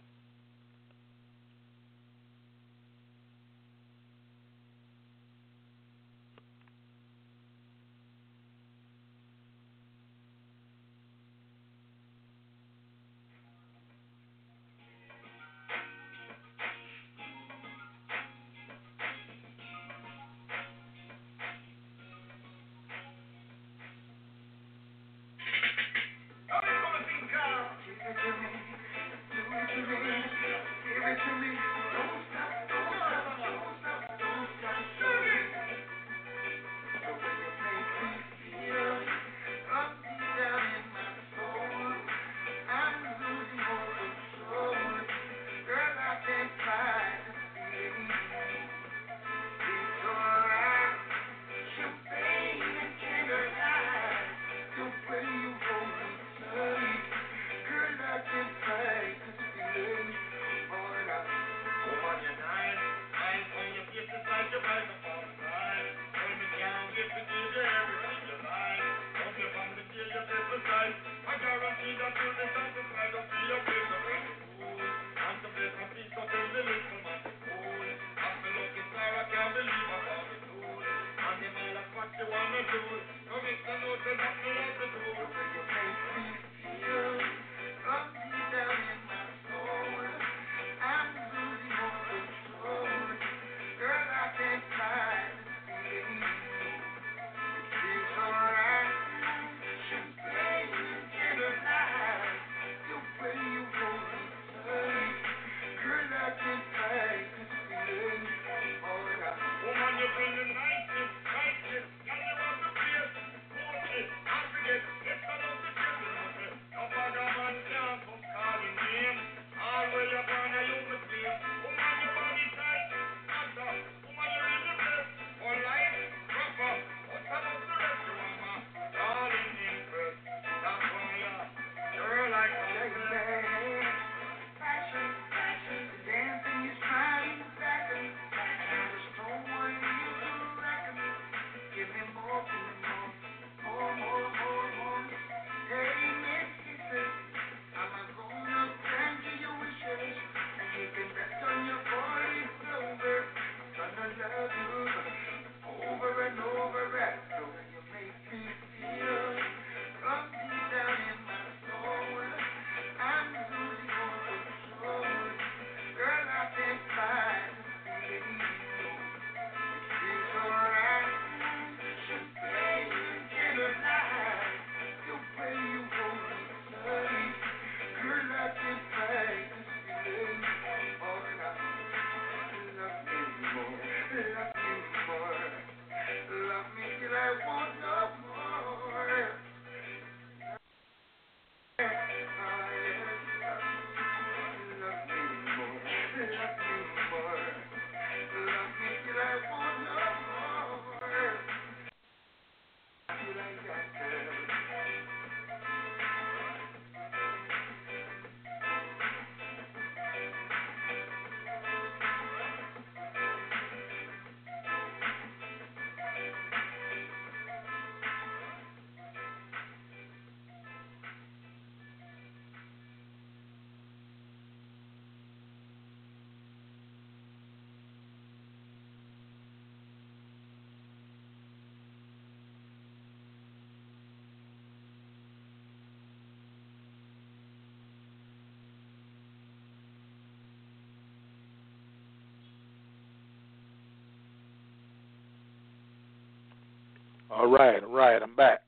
A: All right, all right, I'm back.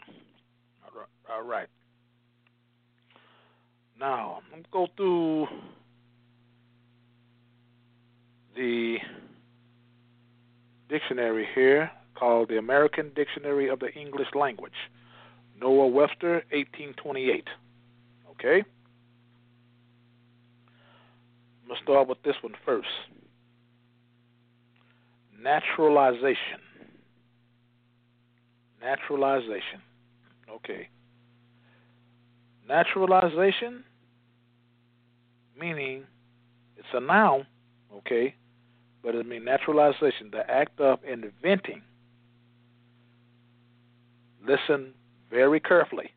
A: All right. All right. Now, I'm going to go through the dictionary here called the American Dictionary of the English Language. Noah Webster, 1828. Okay? I'm going to start with this one first. Naturalization. Naturalization. Okay. Naturalization, meaning it's a noun, okay, but it means naturalization, the act of inventing. Listen very carefully.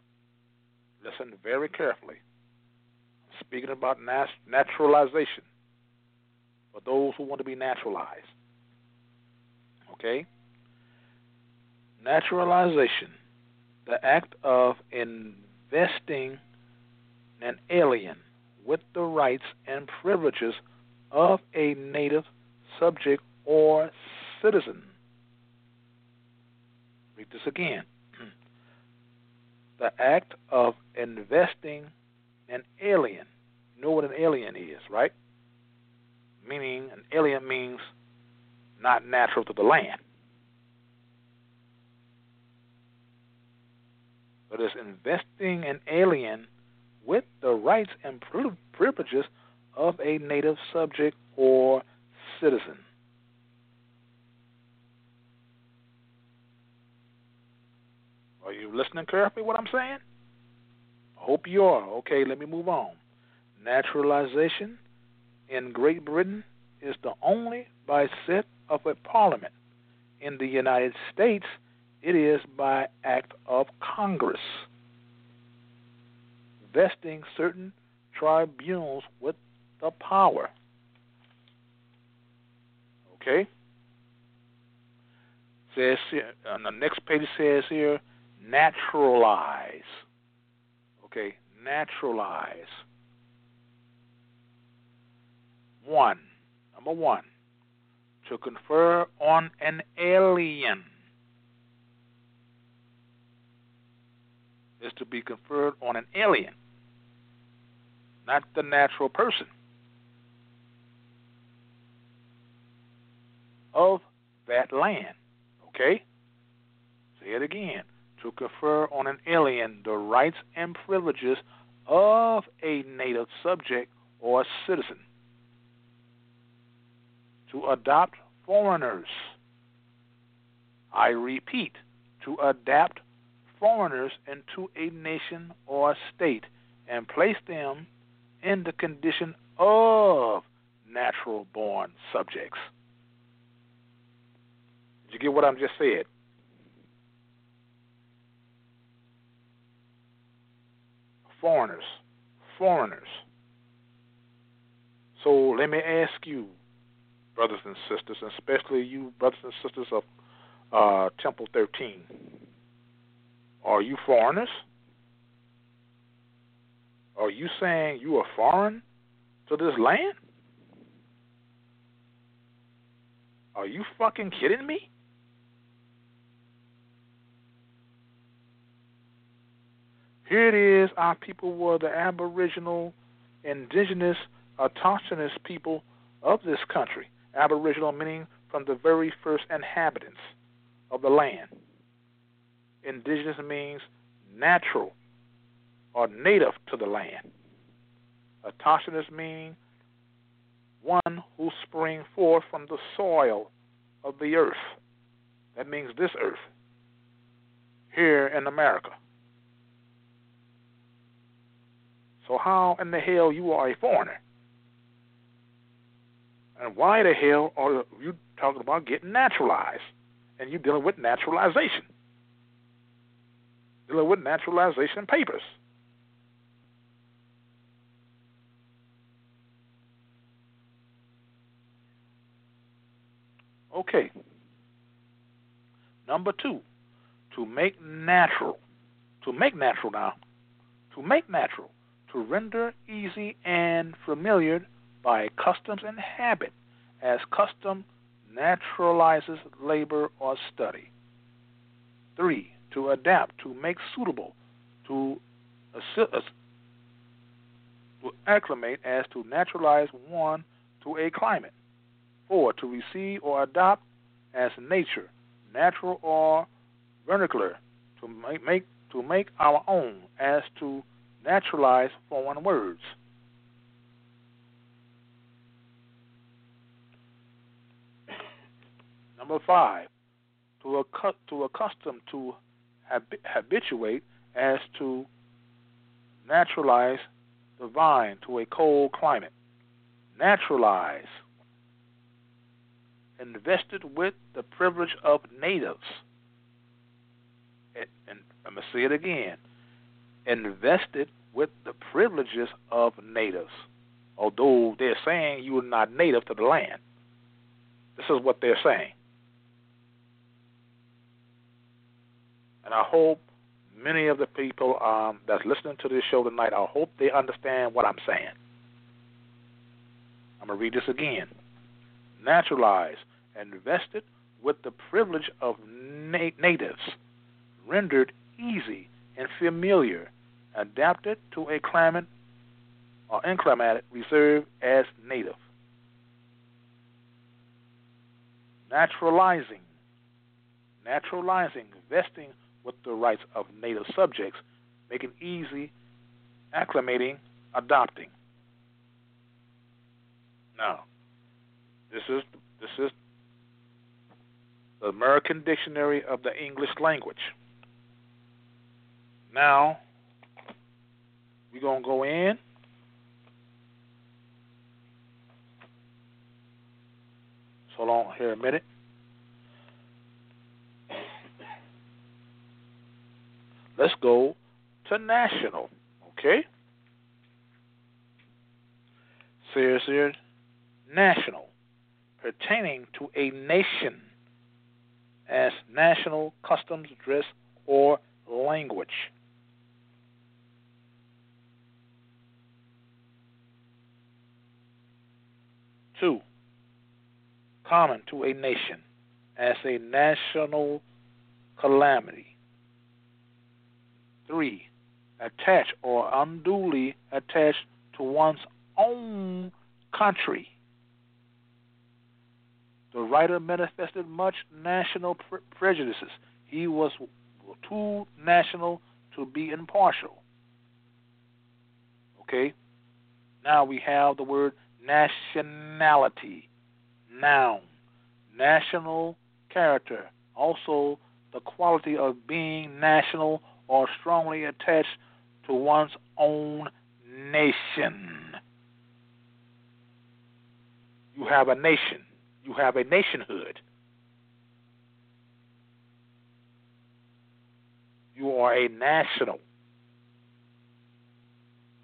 A: Listen very carefully. speaking about nat- naturalization for those who want to be naturalized. Okay? Naturalization, the act of investing an alien with the rights and privileges of a native subject or citizen. Read this again. [CLEARS THROAT] the act of investing an alien. You know what an alien is, right? Meaning, an alien means not natural to the land. But it's investing an alien with the rights and privileges of a native subject or citizen. Are you listening carefully what I'm saying? I hope you are. Okay, let me move on. Naturalization in Great Britain is the only by set of a parliament. In the United States, it is by act of Congress, vesting certain tribunals with the power. Okay? Says here, on the next page says here, naturalize. Okay, naturalize. One, number one, to confer on an alien is to be conferred on an alien, not the natural person. Of that land. Okay? Say it again. To confer on an alien the rights and privileges of a native subject or citizen. To adopt foreigners. I repeat, to adapt foreigners into a nation or state and place them in the condition of natural born subjects. Did you get what I'm just said? Foreigners. Foreigners. So let me ask you, brothers and sisters, especially you, brothers and sisters of uh, Temple 13, are you foreigners? Are you saying you are foreign to this land? Are you fucking kidding me? Here it is, our people were the aboriginal, indigenous, autochthonous people of this country. Aboriginal meaning from the very first inhabitants of the land. Indigenous means natural or native to the land. Autochthonous meaning one who spring forth from the soil of the earth. That means this earth here in America. So how in the hell you are a foreigner? And why the hell are you talking about getting naturalized? And you dealing with naturalization. Dealing with naturalization papers. Okay. Number two, to make natural. To make natural now. To make natural. To render easy and familiar by customs and habit, as custom naturalizes labor or study. Three, to adapt, to make suitable, to assi- ass- to acclimate as to naturalize one to a climate. Four, to receive or adopt as nature, natural or vernacular, to make, make to make our own as to naturalize foreign words. Number five, to, accu- to accustom to habi- habituate as to naturalize the vine to a cold climate. Naturalize. Invested with the privilege of natives. And, and I'm going to say it again. Invested with the privileges of natives. Although they're saying you are not native to the land. This is what they're saying. And I hope many of the people um, that's listening to this show tonight, I hope they understand what I'm saying. I'm going to read this again. Naturalized and invested with the privilege of na- natives, rendered easy and familiar, adapted to a climate or inclimate reserved as native. Naturalizing, naturalizing, vesting with the rights of native subjects, making easy, acclimating, adopting. Now, this is this is the American Dictionary of the English Language. Now, we're gonna go in. So long here a minute. Let's go to national, okay? Says here, national, pertaining to a nation as national customs, dress, or language. Two, common to a nation as a national calamity. Three, Attached or unduly attached to one's own country. The writer manifested much national pre- prejudices. He was too national to be impartial. Okay? Now we have the word nationality, noun, national character, also the quality of being national or strongly attached to one's own nation. You have a nation. You have a nationhood. You are a national.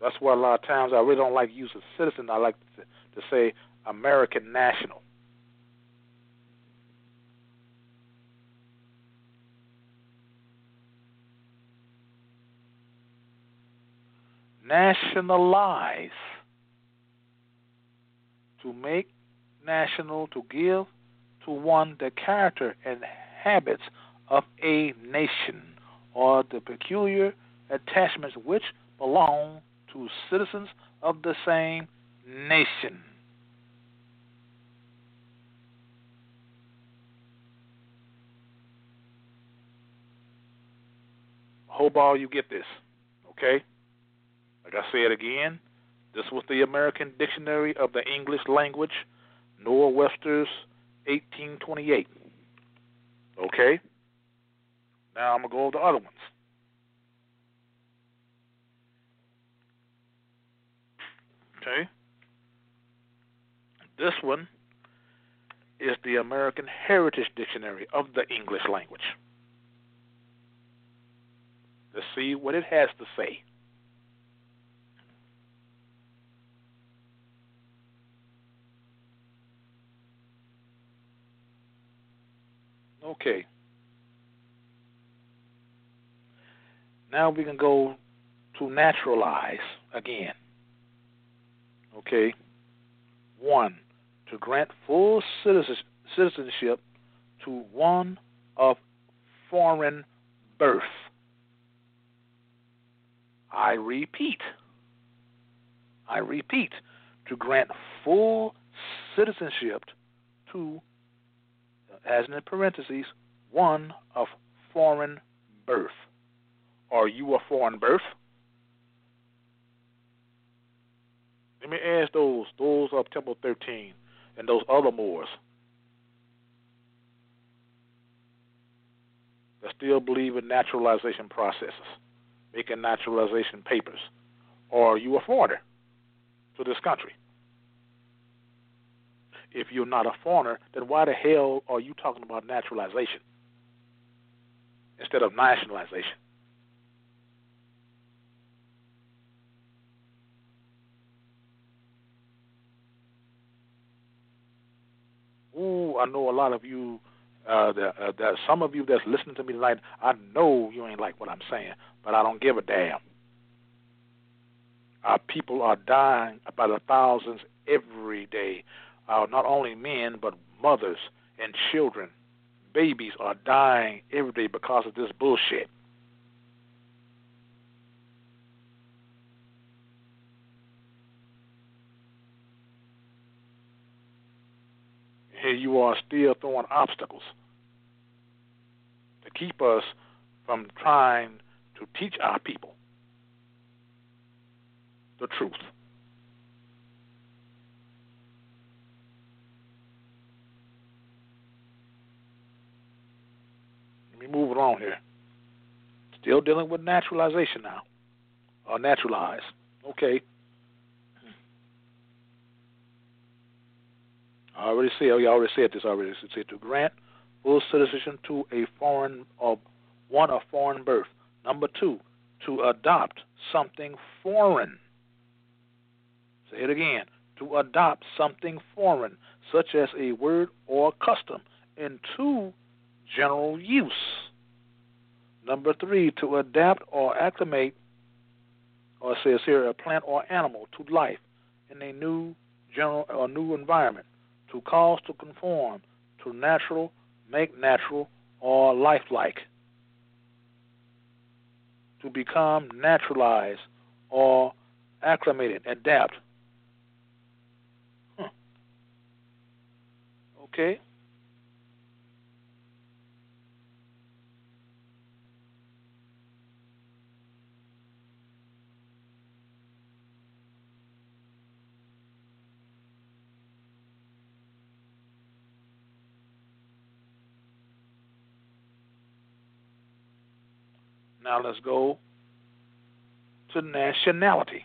A: That's why a lot of times I really don't like using citizen. I like to, to say American national. Nationalize. To make national, to give to one the character and habits of a nation or the peculiar attachments which belong to citizens of the same nation. Hope all you get this, okay? Like I said again, this was the American Dictionary of the English Language, Noah Webster's 1828. Okay? Now I'm going to go over the other ones. Okay? This one is the American Heritage Dictionary of the English Language. Let's see what it has to say. Okay. Now we can go to naturalize again. Okay. One, to grant full citizenship to one of foreign birth. I repeat, I repeat, to grant full citizenship to, as in parentheses, one of foreign birth. Are you a foreign birth? Let me ask those, those of Temple 13 and those other Moors that still believe in naturalization processes, making naturalization papers. Are you a foreigner to this country? If you're not a foreigner, then why the hell are you talking about naturalization instead of nationalization? Ooh, I know a lot of you. Uh, uh, some of you that's listening to me tonight, I know you ain't like what I'm saying, but I don't give a damn. Our people are dying by the thousands every day. Uh, not only men, but mothers and children, babies are dying every day because of this bullshit. here you are still throwing obstacles to keep us from trying to teach our people the truth. Me move along here. Still dealing with naturalization now, or naturalized. Okay. I already said, oh, you already said this already. It said to grant full citizenship to a foreign of one of foreign birth. Number two, to adopt something foreign. Say it again. To adopt something foreign, such as a word or custom, into general use. Number three, to adapt or acclimate, or says here, a plant or animal to life in a new general or new environment to cause to conform to natural, make natural, or lifelike. To become naturalized or acclimated, adapt. Huh. Okay. Now let's go to nationality.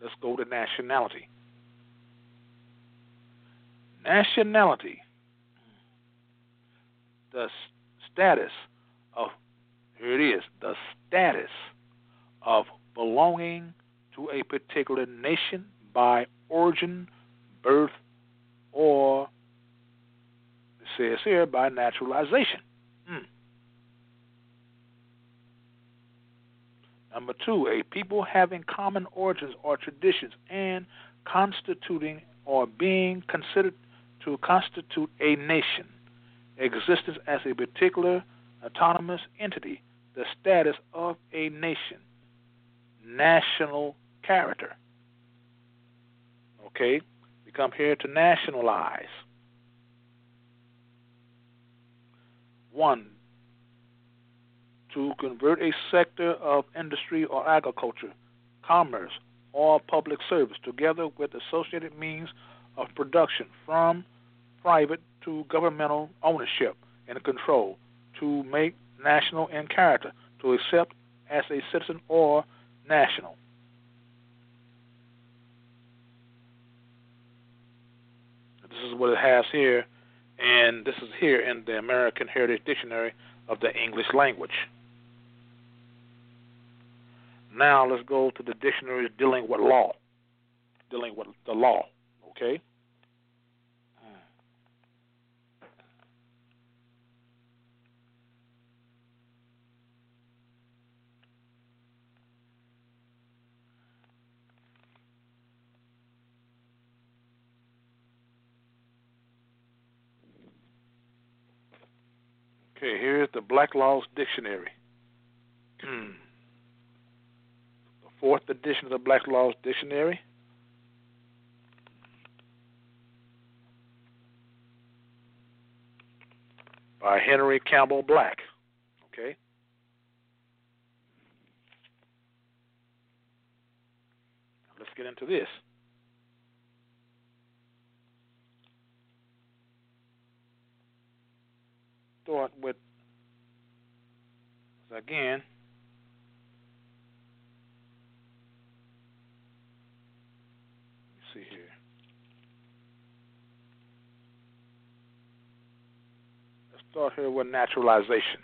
A: Let's go to nationality. Nationality, the status of, here it is, the status of belonging to a particular nation by origin, birth, or, it says here, by naturalization. Hmm. Number two, a people having common origins or traditions and constituting or being considered to constitute a nation. Existence as a particular autonomous entity, the status of a nation, national character. Okay, we come here to nationalize. One, to convert a sector of industry or agriculture, commerce, or public service together with associated means of production from private to governmental ownership and control to make national in character, to accept as a citizen or national. This is what it has here, and this is here in the American Heritage Dictionary of the English language. Now let's go to the dictionaries dealing with law, dealing with the law. Okay. Okay, here's the Black Laws Dictionary. [CLEARS THROAT] fourth edition of the Black Laws Dictionary. By Henry Campbell Black. Okay. Let's get into this. Start with again. Let me see here. Let's start here with naturalization.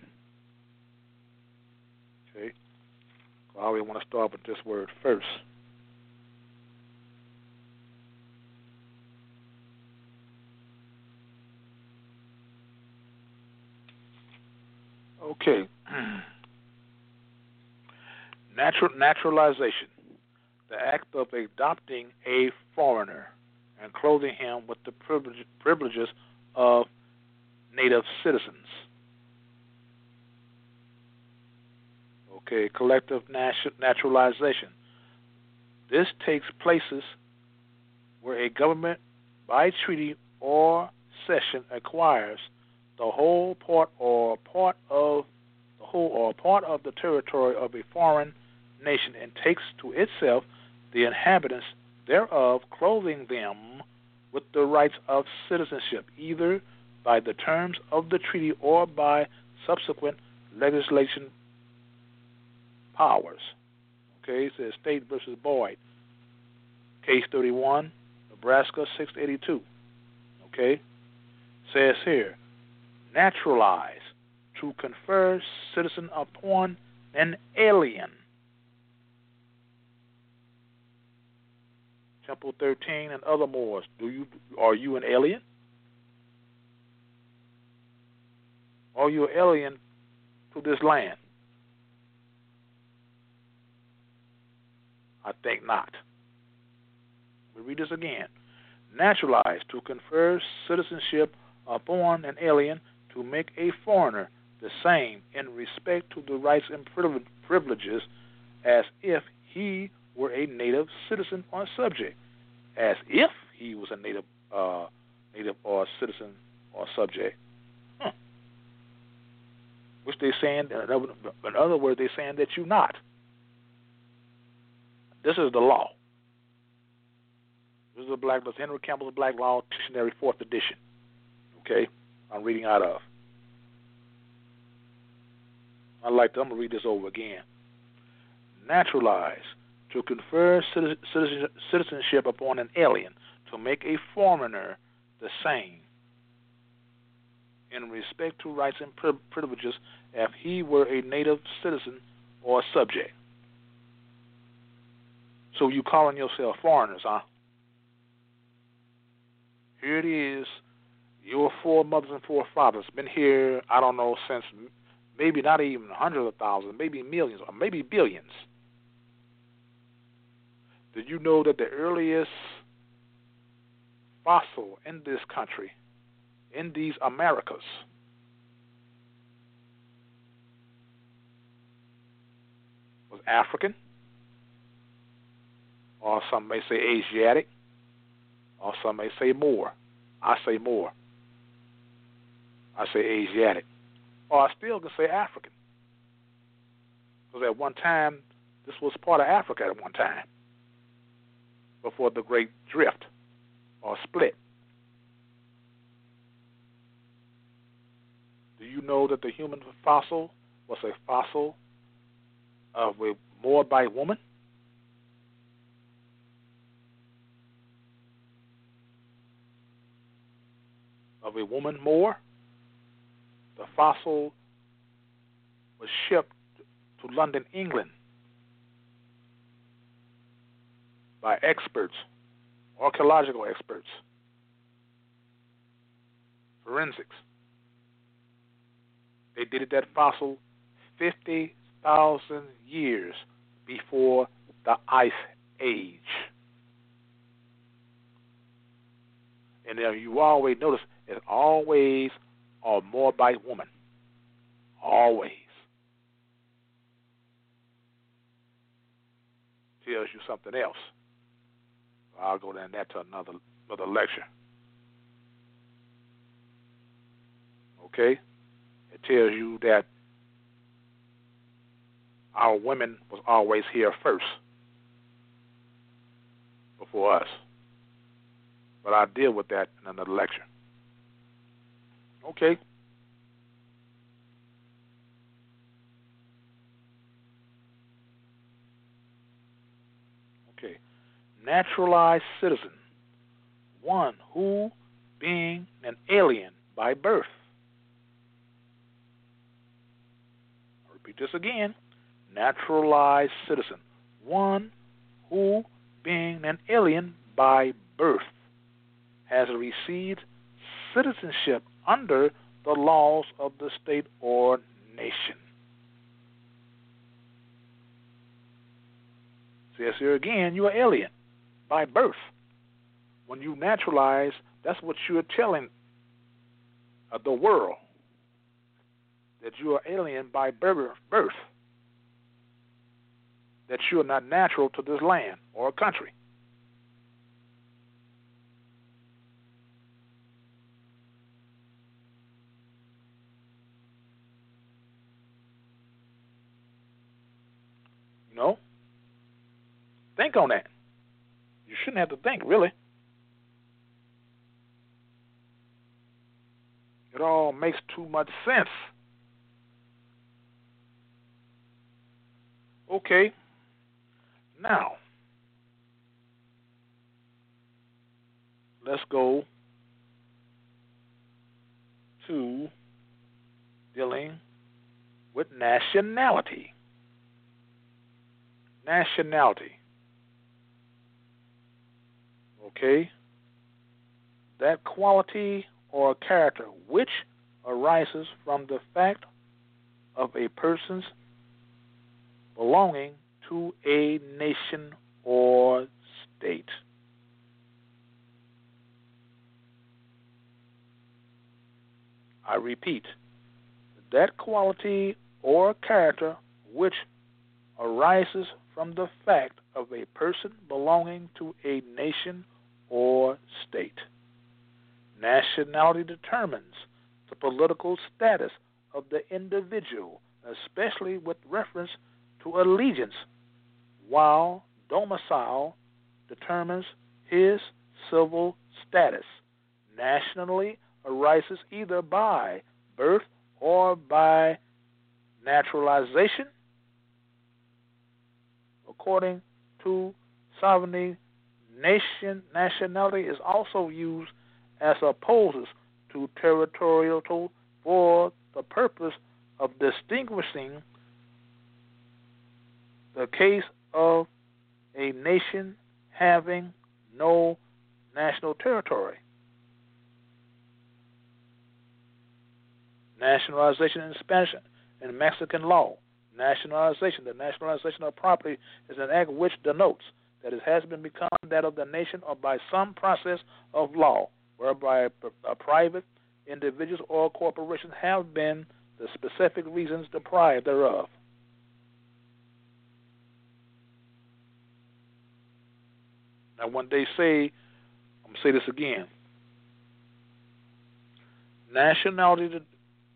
A: Okay. I always want to start with this word first. Okay. [CLEARS THROAT] Natural naturalization, the act of adopting a foreigner and clothing him with the privilege, privileges of native citizens. Okay, collective naturalization. This takes places where a government, by treaty or cession, acquires the whole part or part of the whole or part of the territory of a foreign nation and takes to itself the inhabitants thereof, clothing them with the rights of citizenship, either by the terms of the treaty or by subsequent legislation powers. Okay, it says State versus Boyd, case 31, Nebraska 682. Okay, says here, naturalize to confer citizen upon an alien Temple 13, and other Moor. Do you are you an alien? Are you an alien to this land? I think not. We read this again. Naturalized to confer citizenship upon an alien to make a foreigner the same in respect to the rights and privileges as if he were a native citizen or subject, as if he was a native uh, native or citizen or subject. Which they saying, uh, in other words, they're saying that you're not. This is the law. This is the Black Law, Henry Campbell's Black Law Dictionary, fourth edition. Okay, I'm reading out of. I like to, I'm gonna read this over again. Naturalize to confer citizenship upon an alien, to make a foreigner the same in respect to rights and privileges if he were a native citizen or subject. So you calling yourself foreigners, huh? Here it is. Your foremothers and four forefathers been here, I don't know, since maybe not even hundreds of thousands, maybe millions, or maybe billions. Did you know that the earliest fossil in this country, in these Americas, was African, or some may say Asiatic, or some may say Moor. I say Moor. I say Asiatic. Or I still can say African. Because at one time, this was part of Africa at one time before the great drift or split. You know that the human fossil was a fossil of a Moabite woman? Of a woman Moor? The fossil was shipped to London, England by experts, archaeological experts, forensics. They dated that fossil 50,000 years before the Ice Age. And you always notice it's always a Moabite woman. always. Tells you something else. I'll go down that to another another lecture. Okay? It tells you that our women was always here first before us. But I'll deal with that in another lecture. Okay. Okay. Naturalized citizen. One who, being an alien by birth. Repeat this again. Naturalized citizen. One who, being an alien by birth, has received citizenship under the laws of the state or nation. Says here again, you are alien by birth. When you naturalize, that's what you're telling uh, the world that you are alien by birth, that you are not natural to this land or country. You know? Think on that. You shouldn't have to think, really. It all makes too much sense. Okay. Now, let's go to dealing with nationality. Nationality. Okay? That quality or character which arises from the fact of a person's belonging to a nation or state. I repeat, that quality or character which arises from the fact of a person belonging to a nation or state. Nationality determines the political status of the individual, especially with reference to allegiance, while domicile determines his civil status. Nationally arises either by birth or by naturalization. According to sovereignty, nation nationality is also used as opposes to territorial for the purpose of distinguishing the case of a nation having no national territory. Nationalization in Spanish and Mexican law. Nationalization, the nationalization of property, is an act which denotes that it has been become that of the nation or by some process of law whereby a private individuals or corporations have been the specific reasons deprived thereof. Now, when they say, I'm going to say this again nationality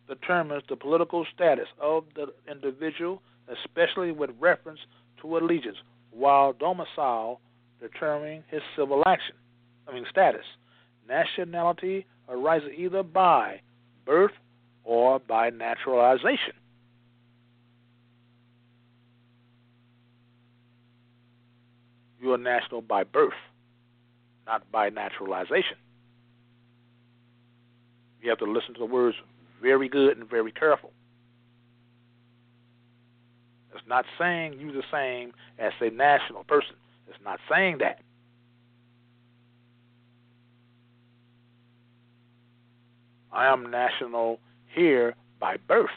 A: determines the political status of the individual, especially with reference to allegiance, while domicile determining his civil action, I mean status. Nationality arises either by birth or by naturalization. You are national by birth, not by naturalization. You have to listen to the words very good and very careful. It's not saying you the same as a national person. It's not saying that. I am national here by birth.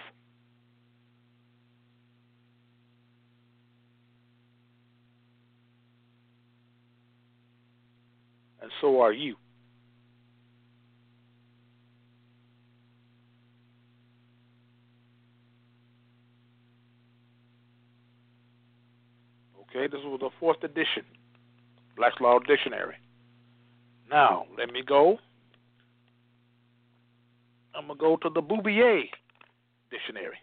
A: so are you. Okay, this was the fourth edition, Black Law Dictionary. Now, let me go. I'm going to go to the Bouvier Dictionary.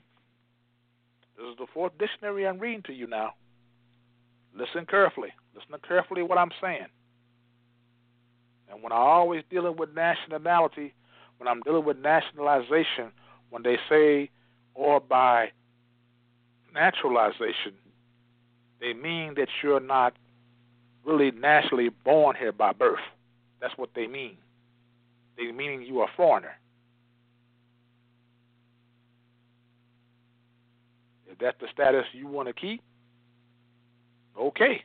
A: This is the fourth dictionary I'm reading to you now. Listen carefully. Listen carefully what I'm saying. And when I'm always dealing with nationality, when I'm dealing with nationalization, when they say or by naturalization, they mean that you're not really naturally born here by birth. That's what they mean. They meaning you are a foreigner. If that's the status you want to keep, okay.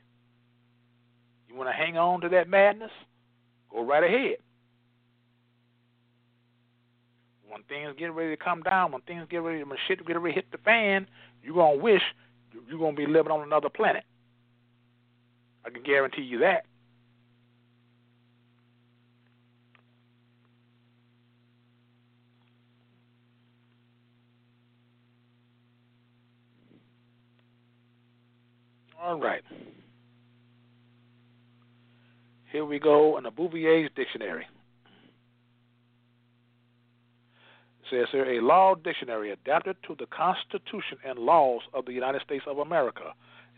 A: You want to hang on to that madness? Go right ahead. When things get ready to come down, when things get ready, when shit get ready to hit the fan, you're gonna wish you're gonna be living on another planet. I can guarantee you that. All right. Here we go in the Bouvier's dictionary. It says here a law dictionary adapted to the Constitution and laws of the United States of America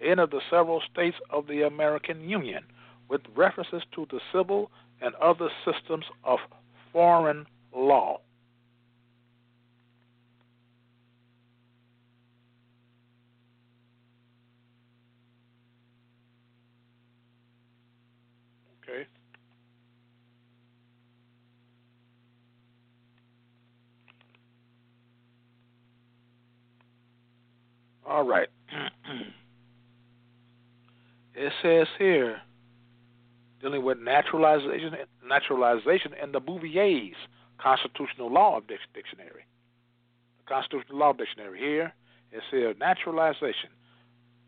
A: and of the several states of the American Union, with references to the civil and other systems of foreign law. All right. [CLEARS THROAT] it says here, dealing with naturalization, naturalization in the Bouvier's Constitutional Law Dictionary. The Constitutional Law Dictionary here, it says naturalization,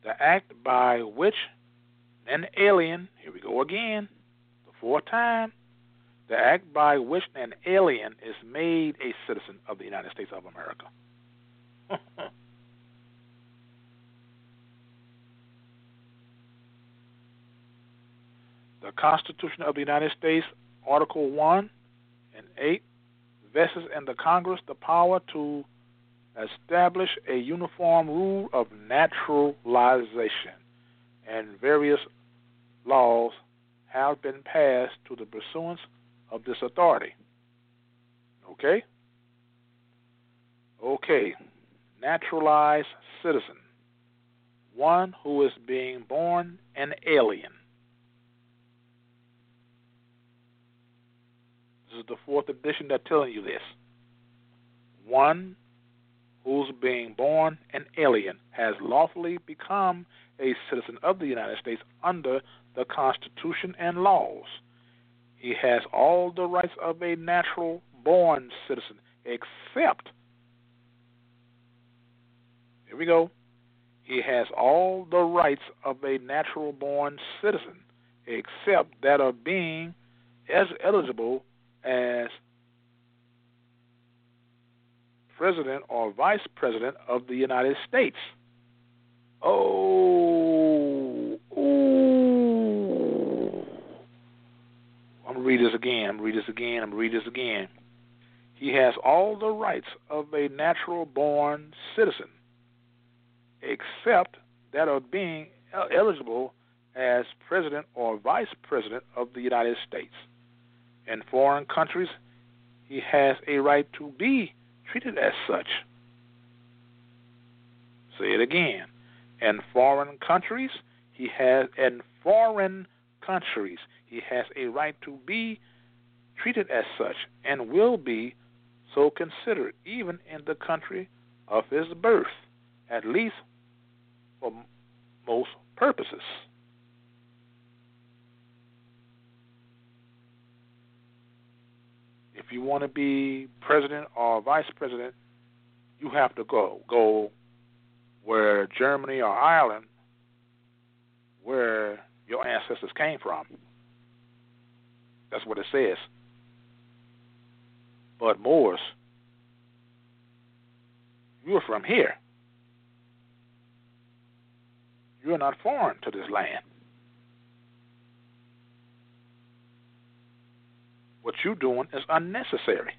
A: the act by which an alien, here we go again, the fourth time, the act by which an alien is made a citizen of the United States of America. [LAUGHS] the Constitution of the United States, Article 1 and 8, vests in the Congress the power to establish a uniform rule of naturalization, and various laws have been passed to the pursuance of this authority. Okay? Okay. Naturalized citizen. One who is being born an alien. This is the fourth edition that's telling you this. One who's being born an alien has lawfully become a citizen of the United States under the Constitution and laws. He has all the rights of a natural born citizen, except, here we go, he has all the rights of a natural born citizen, except that of being as eligible as president or vice president of the United States. Oh, ooh. I'm gonna read this again. I'm gonna read this again. I'm gonna read this again. He has all the rights of a natural born citizen, except that of being eligible as president or vice president of the United States. In foreign countries, he has a right to be treated as such. Say it again. In foreign countries, he has in foreign countries he has a right to be treated as such and will be so considered even in the country of his birth, at least for most purposes. If you want to be president or vice president, you have to go go where Germany or Ireland, where your ancestors came from. That's what it says. But Moors, you're from here. You're not foreign to this land. What you're doing is unnecessary.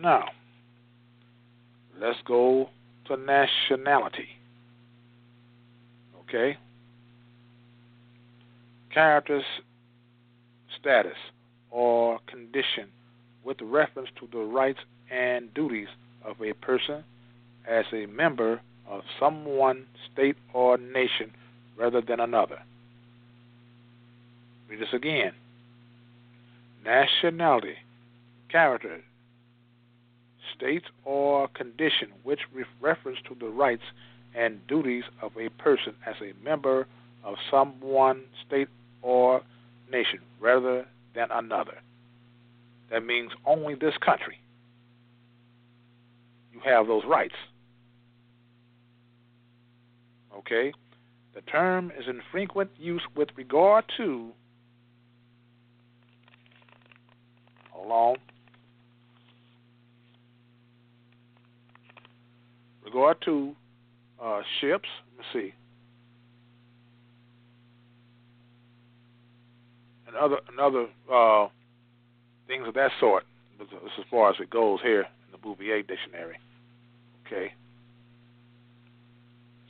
A: Now, let's go to nationality. Okay? Character's status or condition with reference to the rights and duties of a person as a member of some one state or nation rather than another. Read this again. Nationality, character, state or condition which reference to the rights and duties of a person as a member of some one state or nation rather than another. That means only this country. You have those rights. Okay? The term is in frequent use with regard to, hold on, regard to uh, ships. Let's see. And other and other uh, things of that sort. Is as far as it goes here in the Bouvier dictionary. Okay.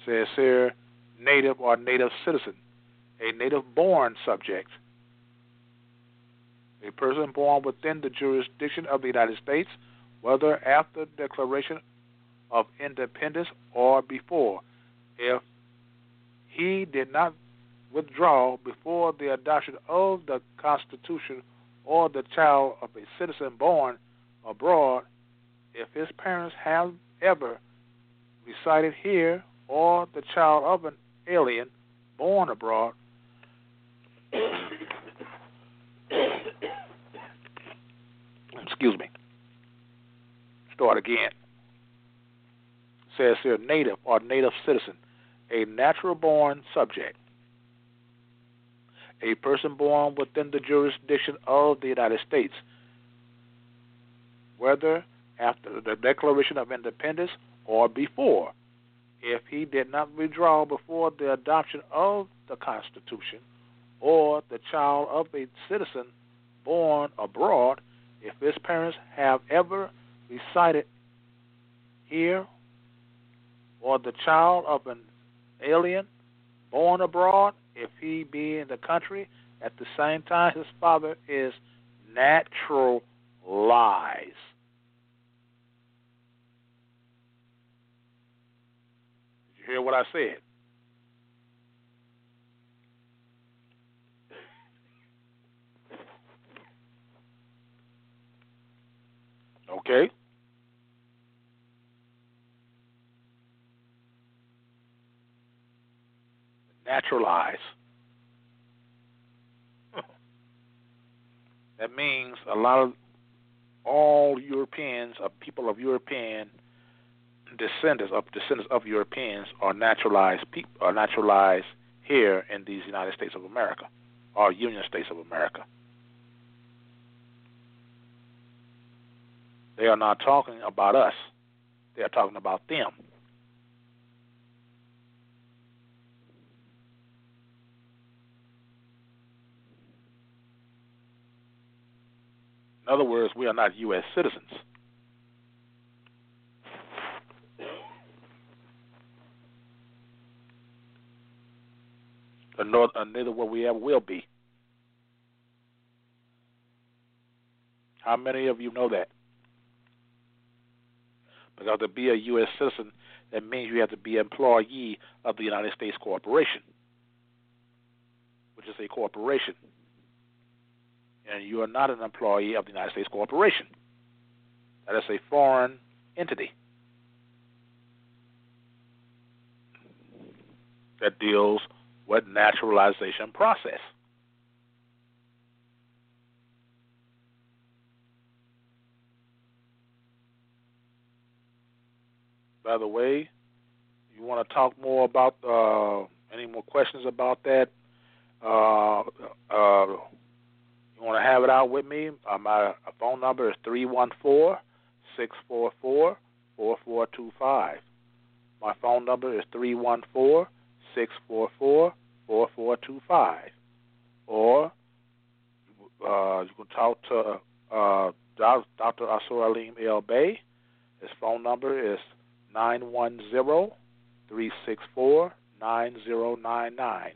A: Says here, native or native citizen, a native-born subject, a person born within the jurisdiction of the United States, whether after declaration of independence or before. If he did not withdraw before the adoption of the Constitution or the child of a citizen born abroad, if his parents have ever resided here or the child of an alien born abroad, [COUGHS] excuse me, start again. Says here native or native citizen, a natural born subject, a person born within the jurisdiction of the United States, whether after the Declaration of Independence or before, if he did not withdraw before the adoption of the Constitution, or the child of a citizen born abroad, if his parents have ever resided here or the child of an alien born abroad, if he be in the country at the same time his father is natural lies. Did you hear what I said? Okay. Naturalize. that means a lot of all Europeans, of people of European descendants of descendants of Europeans are naturalized people are naturalized here in these United States of America, or Union States of America. They are not talking about us. They are talking about them. In other words, we are not U.S. citizens. Nor, uh, neither will we ever will be. How many of you know that? Because to be a U.S. citizen, that means you have to be an employee of the United States Corporation, which is a corporation and you are not an employee of the United States Corporation. That is a foreign entity that deals with naturalization process. By the way, you want to talk more about uh, any more questions about that? Uh, uh, want to have it out with me? Uh, my phone number is three one four six four four four four two five. My phone number is three one four six four four four four two five. Or uh, you can talk to uh, Dr. Asur Alim El Bey. His phone number is nine one zero three six four nine zero nine nine.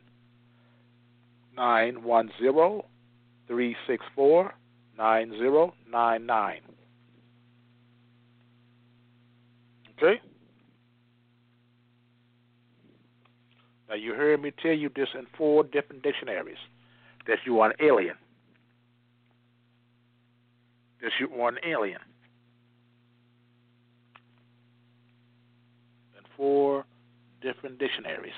A: Nine one zero three six four nine zero nine nine. Okay. Now you heard me tell you this in four different dictionaries that you are an alien. That you are an alien. In four different dictionaries.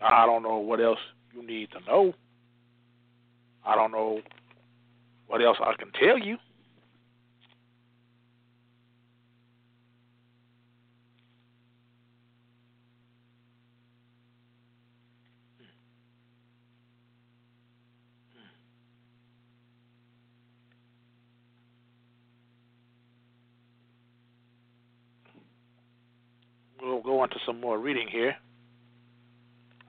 A: I don't know what else you need to know. I don't know what else I can tell you. We'll go into some more reading here.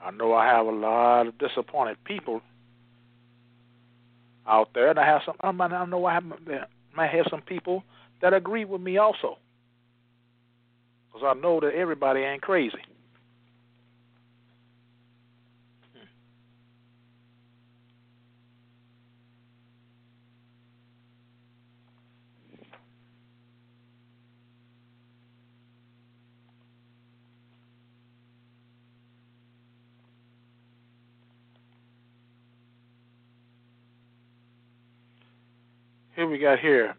A: I know I have a lot of disappointed people out there, and I have some. I know I have, might have some people that agree with me also, because I know that everybody ain't crazy. Here we got here,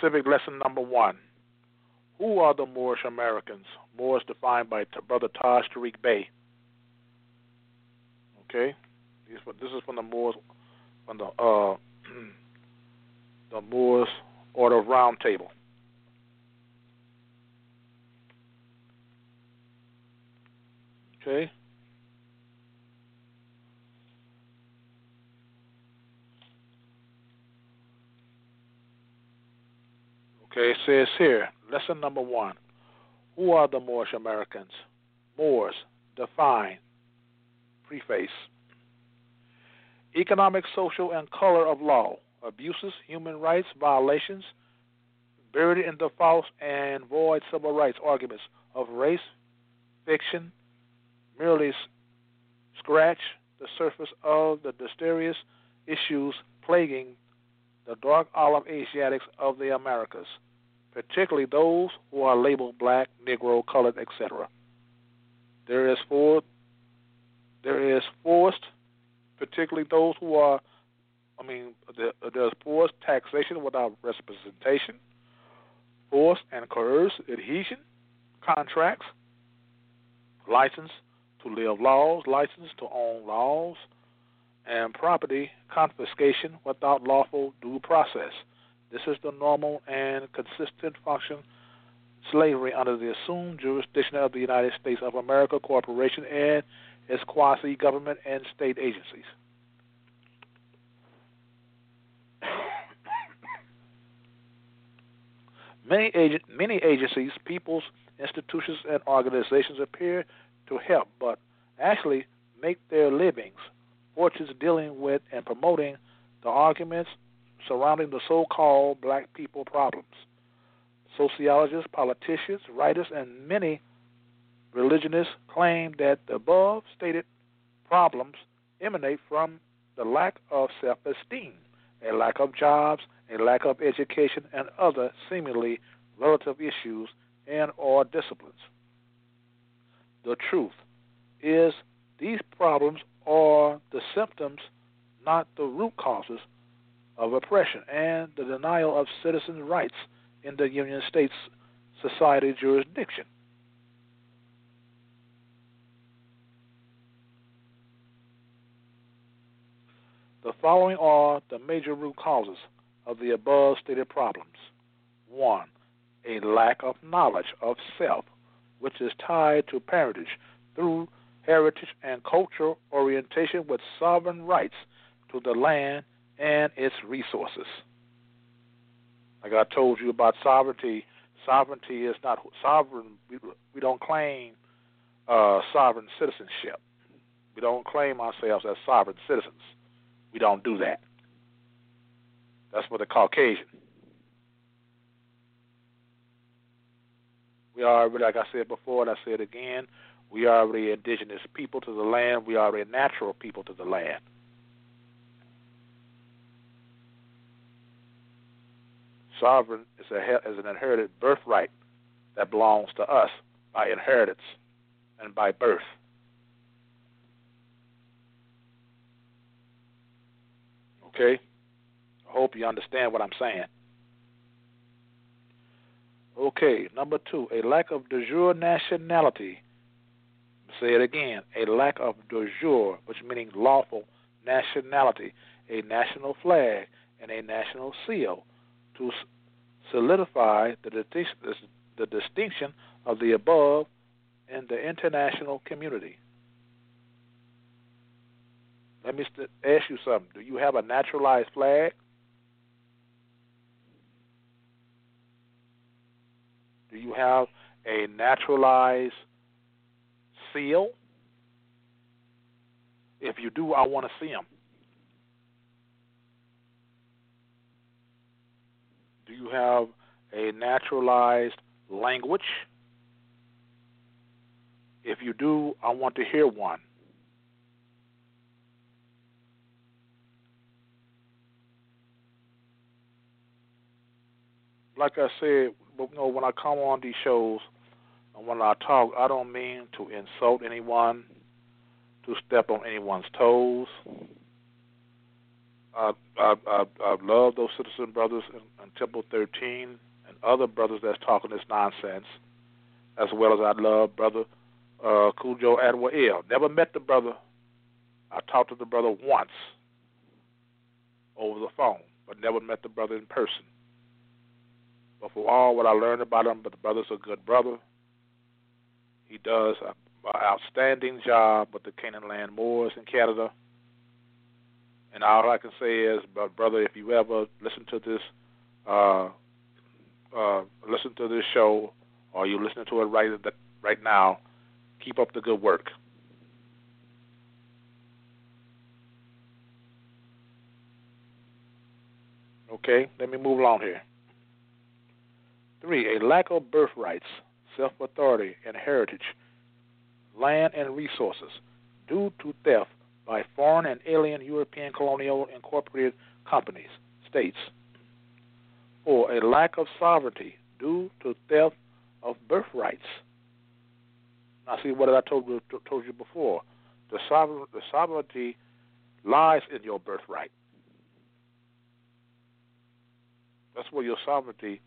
A: civic lesson number one. Who are the Moorish Americans? Moors defined by Brother Taj Tariq Bey. Okay, this is from the Moors, from the uh, [CLEARS THROAT] the Moors Order of Round Table. Okay. Okay, it says here, lesson number one. Who are the Moorish Americans? Moors, define, preface. Economic, social, and color of law, abuses, human rights violations, buried in the false and void civil rights arguments of race, fiction, merely scratch the surface of the mysterious issues plaguing the dark olive Asiatics of the Americas, particularly those who are labeled black, Negro, colored, etc. There is for there is forced, particularly those who are, I mean, there's forced taxation without representation, forced and coerced adhesion contracts, license to live laws, license to own laws, and property confiscation without lawful due process. This is the normal and consistent function slavery under the assumed jurisdiction of the United States of America Corporation and its quasi government and state agencies. many, agent, many agencies, peoples, institutions, and organizations appear to help, but actually make their livings fortunes dealing with and promoting the arguments surrounding the so called black people problems. Sociologists, politicians, writers, and many religionists claim that the above stated problems emanate from the lack of self esteem, a lack of jobs, a lack of education, and other seemingly relative issues and or disciplines. The truth is these problems are the symptoms, not the root causes of oppression and the denial of citizens' rights in the United States society jurisdiction. The following are the major root causes of the above stated problems. One, a lack of knowledge of self, which is tied to parentage through heritage and cultural orientation with sovereign rights to the land and its resources. Like I told you about sovereignty, sovereignty is not sovereign. We, we don't claim uh, sovereign citizenship. We don't claim ourselves as sovereign citizens. We don't do that. That's for the Caucasian. We are, like I said before, and I said again, we are the indigenous people to the land. We are a natural people to the land. Sovereign is, a, an inherited birthright that belongs to us by inheritance and by birth. Okay? I hope you understand what I'm saying. Okay, number two, a lack of de jure nationality. Say it again, a lack of de jure, which means lawful nationality, a national flag and a national seal to solidify the, the distinction of the above in the international community. Let me ask you something. Do you have a naturalized flag? Do you have a naturalized seal? If you do, I want to see them. Do you have a naturalized language? If you do, I want to hear one. Like I said, you know, when I come on these shows and when I talk, I don't mean to insult anyone, to step on anyone's toes. I I I, I love those citizen brothers in, in Temple 13 and other brothers that's talking this nonsense, as well as I love brother uh, Cujo Adwael. Never met the brother. I talked to the brother once over the phone, but never met the brother in person. But for all what I learned about him, but the brother's a good brother. He does an outstanding job with the Canaan Land Moors in Canada. And all I can say is, brother, if you ever listen to this, uh, uh, listen to this show, or you listen to it right right now, keep up the good work. Okay, let me move along here. Three, a lack of birthrights, self authority, and heritage, land and resources due to theft by foreign and alien European colonial incorporated companies, states. Or a lack of sovereignty due to theft of birthrights. Now, see what I told you, told you before. The, the sovereignty lies in your birthright. That's where your sovereignty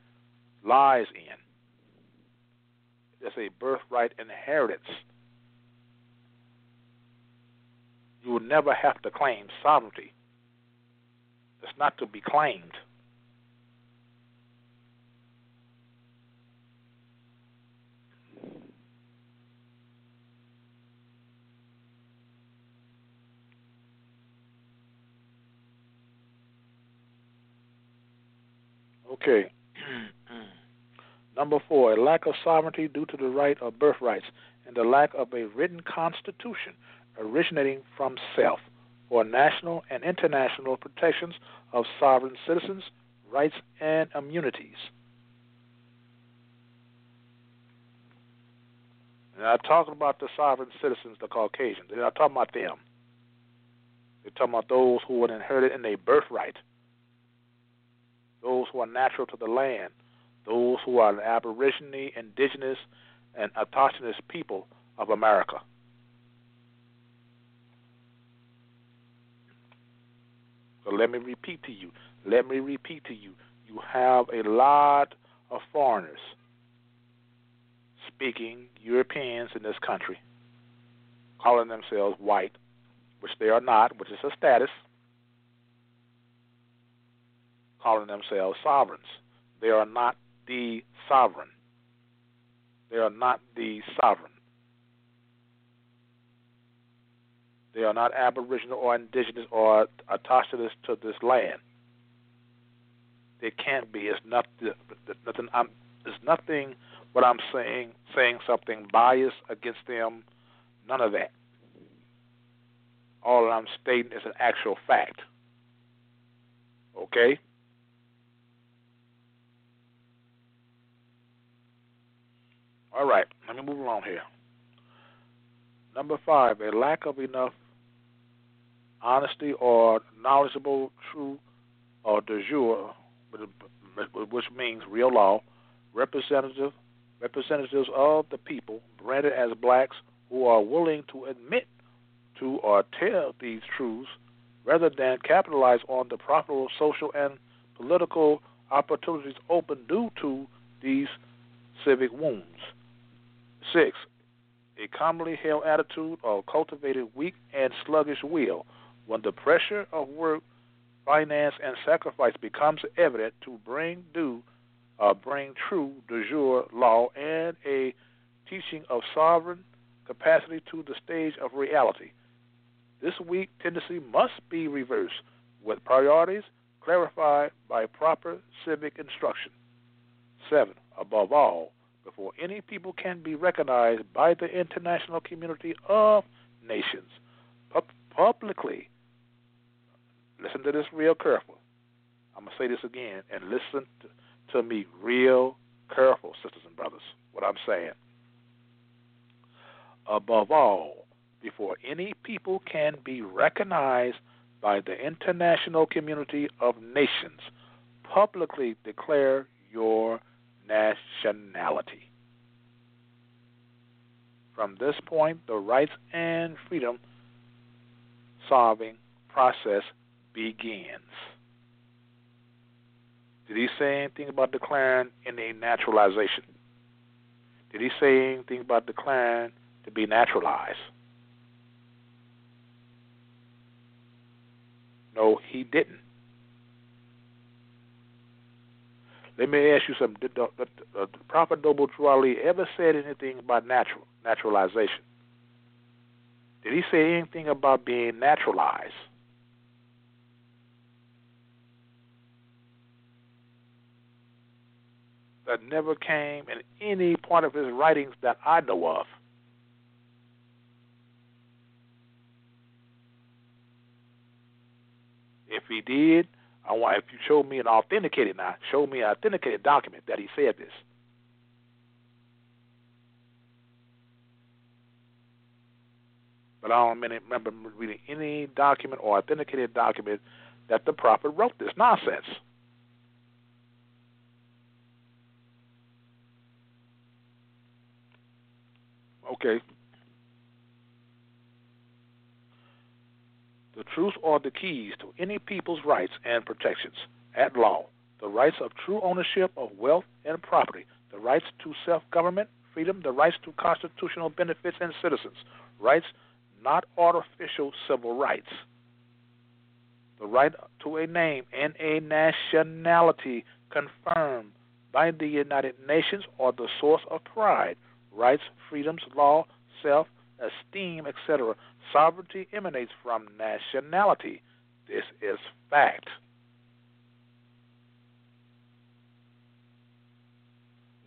A: lies in. It's a birthright inheritance. You will never have to claim sovereignty. It's not to be claimed. Okay. [CLEARS THROAT] Mm-hmm. Number four, a lack of sovereignty due to the right of birthrights and the lack of a written constitution originating from self or national and international protections of sovereign citizens' rights and immunities. I'm talking about the sovereign citizens, the Caucasians. They're not talking about them. They're talking about those who would inherit in their birthright, those who are natural to the land, those who are the Aborigine, indigenous, and autochthonous people of America. So let me repeat to you. Let me repeat to you. You have a lot of foreigners speaking Europeans in this country, calling themselves white, which they are not, which is a status, calling themselves sovereigns. They are not the sovereign. They are not the sovereign. They are not aboriginal or indigenous or attached to this land. They can't be. It's not nothing. I'm, it's nothing. What I'm saying, saying something biased against them. None of that. All I'm stating is an actual fact. Okay. All right, let me move along here. Number five, a lack of enough honesty or knowledgeable, true, or de jure, which means real law, representative representatives of the people, branded as blacks, who are willing to admit to or tell these truths rather than capitalize on the profitable social and political opportunities open due to these civic wounds. Six, a commonly held attitude of cultivated weak and sluggish will when the pressure of work, finance, and sacrifice becomes evident to bring due, uh, bring true de jure law and a teaching of sovereign capacity to the stage of reality. This weak tendency must be reversed with priorities clarified by proper civic instruction. Seven, above all, before any people can be recognized by the international community of nations publicly. Listen to this real careful. I'm going to say this again and listen to, to me real careful, sisters and brothers, what I'm saying. Above all, before any people can be recognized by the international community of nations, publicly declare your nationality. From this point, the rights and freedom solving process begins. Did he say anything about declaring any naturalization? Did he say anything about declaring to be naturalized? No, he didn't. Let me ask you something. Did the, the, the, Prophet Noble Drew Ali ever said anything about natural naturalization? Did he say anything about being naturalized? That never came in any part of his writings that I know of. If he did, I want if you show me an authenticated now, show me an authenticated document that he said this. But I don't remember reading any document or authenticated document that the prophet wrote this nonsense. Okay, The truths are the keys to any people's rights and protections at law. The rights of true ownership of wealth and property, the rights to self government, freedom, the rights to constitutional benefits and citizens, rights not artificial civil rights. The right to a name and a nationality confirmed by the United Nations are the source of pride, rights, freedoms, law, self, esteem, etc. Sovereignty emanates from nationality. This is fact.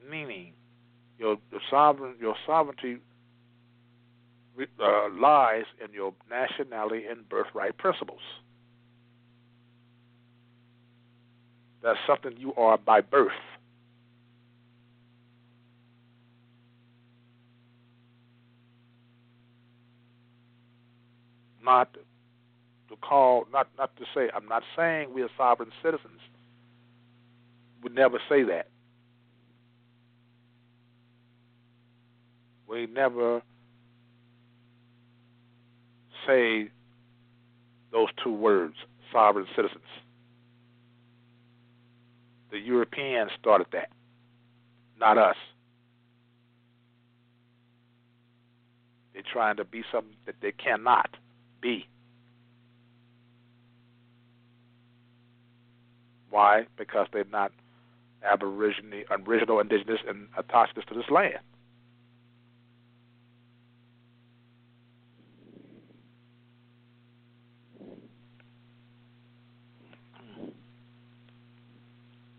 A: Meaning, your, your sovereign, your sovereignty uh, lies in your nationality and birthright principles. That's something you are by birth. Not to call, not not to say. I'm not saying we are sovereign citizens. Would never say that. We never say those two words, sovereign citizens. The Europeans started that, not us. They're trying to be something that they cannot be. Why? Because they're not Aboriginal, original, indigenous, and autochthonous to this land.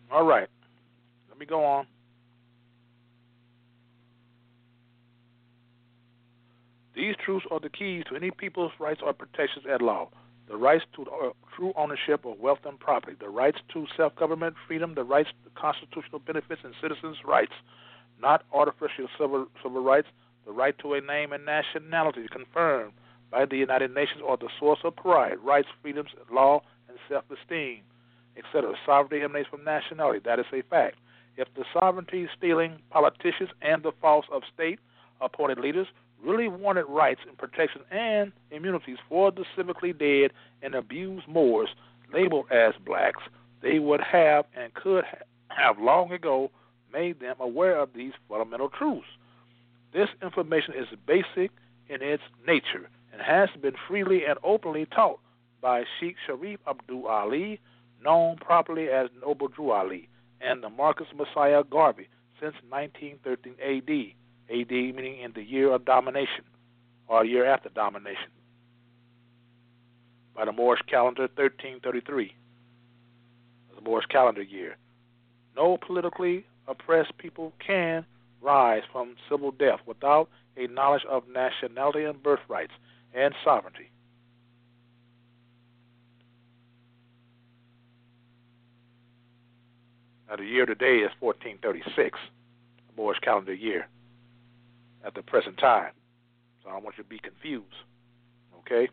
A: All right. Let me go on. These truths are the keys to any people's rights or protections at law. The rights to uh, true ownership of wealth and property, the rights to self government, freedom, the rights to constitutional benefits and citizens' rights, not artificial civil, civil rights, the right to a name and nationality confirmed by the United Nations or the source of pride, rights, freedoms, law, and self esteem etc. Sovereignty emanates from nationality. That is a fact. If the sovereignty stealing politicians and the false of state appointed leaders really wanted rights and protection and immunities for the civically dead and abused Moors labeled as blacks, they would have and could have long ago made them aware of these fundamental truths. This information is basic in its nature and has been freely and openly taught by Sheikh Sharif Abdul Ali, known properly as Noble Drew Ali, and the Marcus Mosiah Garvey since 1913 AD, AD meaning in the year of domination, or year after domination, by the Moorish calendar 1333, the Moorish calendar year. No politically oppressed people can rise from civil death without a knowledge of nationality and birthrights and sovereignty. Now, the year today is 1436, the Moorish calendar year, at the present time. So I don't want you to be confused. Okay?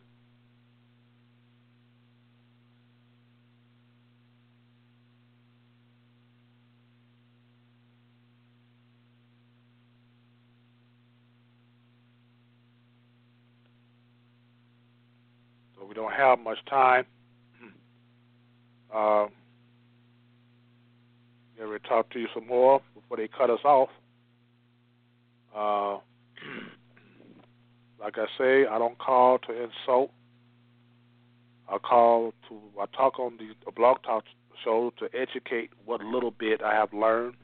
A: So we don't have much time. [CLEARS THROAT] Uh, Maybe talk to you some more before they cut us off. Uh, like I say, I don't call to insult. I call to I talk on the blog talk show to educate what little bit I have learned.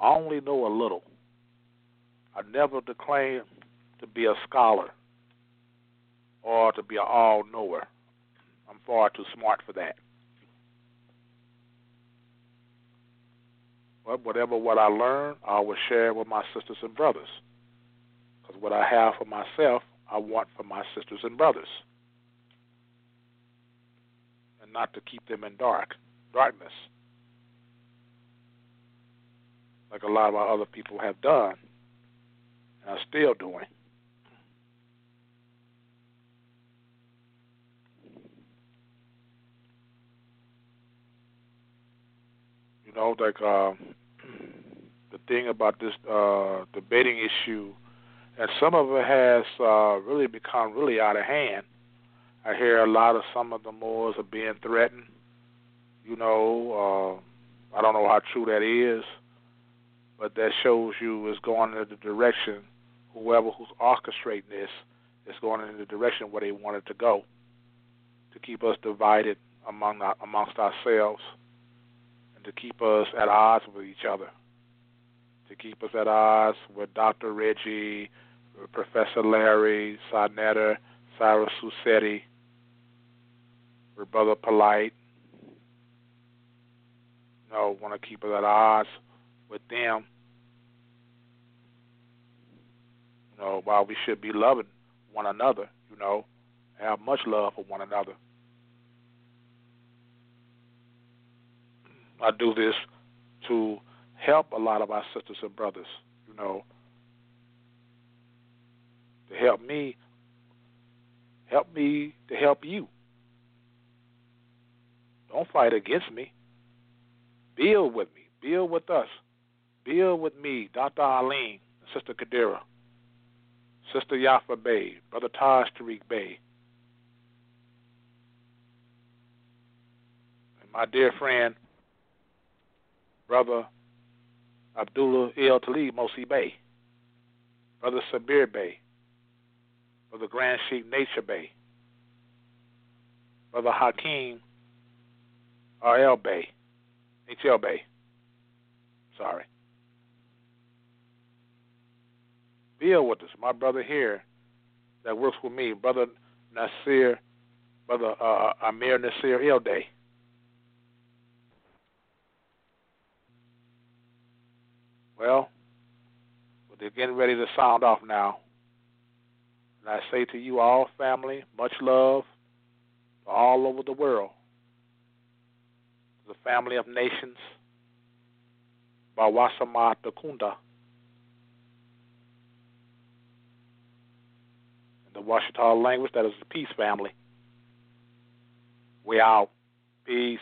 A: I only know a little. I never declaim to be a scholar or to be an all knower. I'm far too smart for that. Whatever what I learn, I will share with my sisters and brothers. Because what I have for myself, I want for my sisters and brothers. And not to keep them in dark, darkness. Like a lot of our other people have done and are still doing. You know, like uh, the thing about this uh, debating issue, and some of it has uh, really become really out of hand. I hear a lot of some of the Moors are being threatened. You know, uh, I don't know how true that is, but that shows you is going in the direction whoever who's orchestrating this is going in the direction where they wanted to go to keep us divided among amongst ourselves and to keep us at odds with each other, to keep us at odds with Dr. Reggie, Professor Larry, Sarnetta, Cyrus Susetti, with Brother Polite. You know, want to keep us at odds with them. You know, while we should be loving one another, you know, have much love for one another. I do this to help a lot of our sisters and brothers, you know, to help me, help me to help you. Don't fight against me. Build with me. Build with us. Build with me, Dr. Arlene, Sister Kadira, Sister Yafa Bey, Brother Taj Tariq Bey, and my dear friend Brother Abdullah El Talib Mosi Bey, Brother Sabir Bey, Brother Grand Sheikh Nature Bey, Brother Hakeem R.L. Bey, H.L. Bey, sorry. Bill with us, my brother here that works with me, brother Nasir, brother uh, Amir Nasir Ilday. Well, they're getting ready to sound off now. And I say to you all, family, much love all over the world. The family of nations, Bawasama Takunda. In the Washita language, that is the peace family. We out. Peace.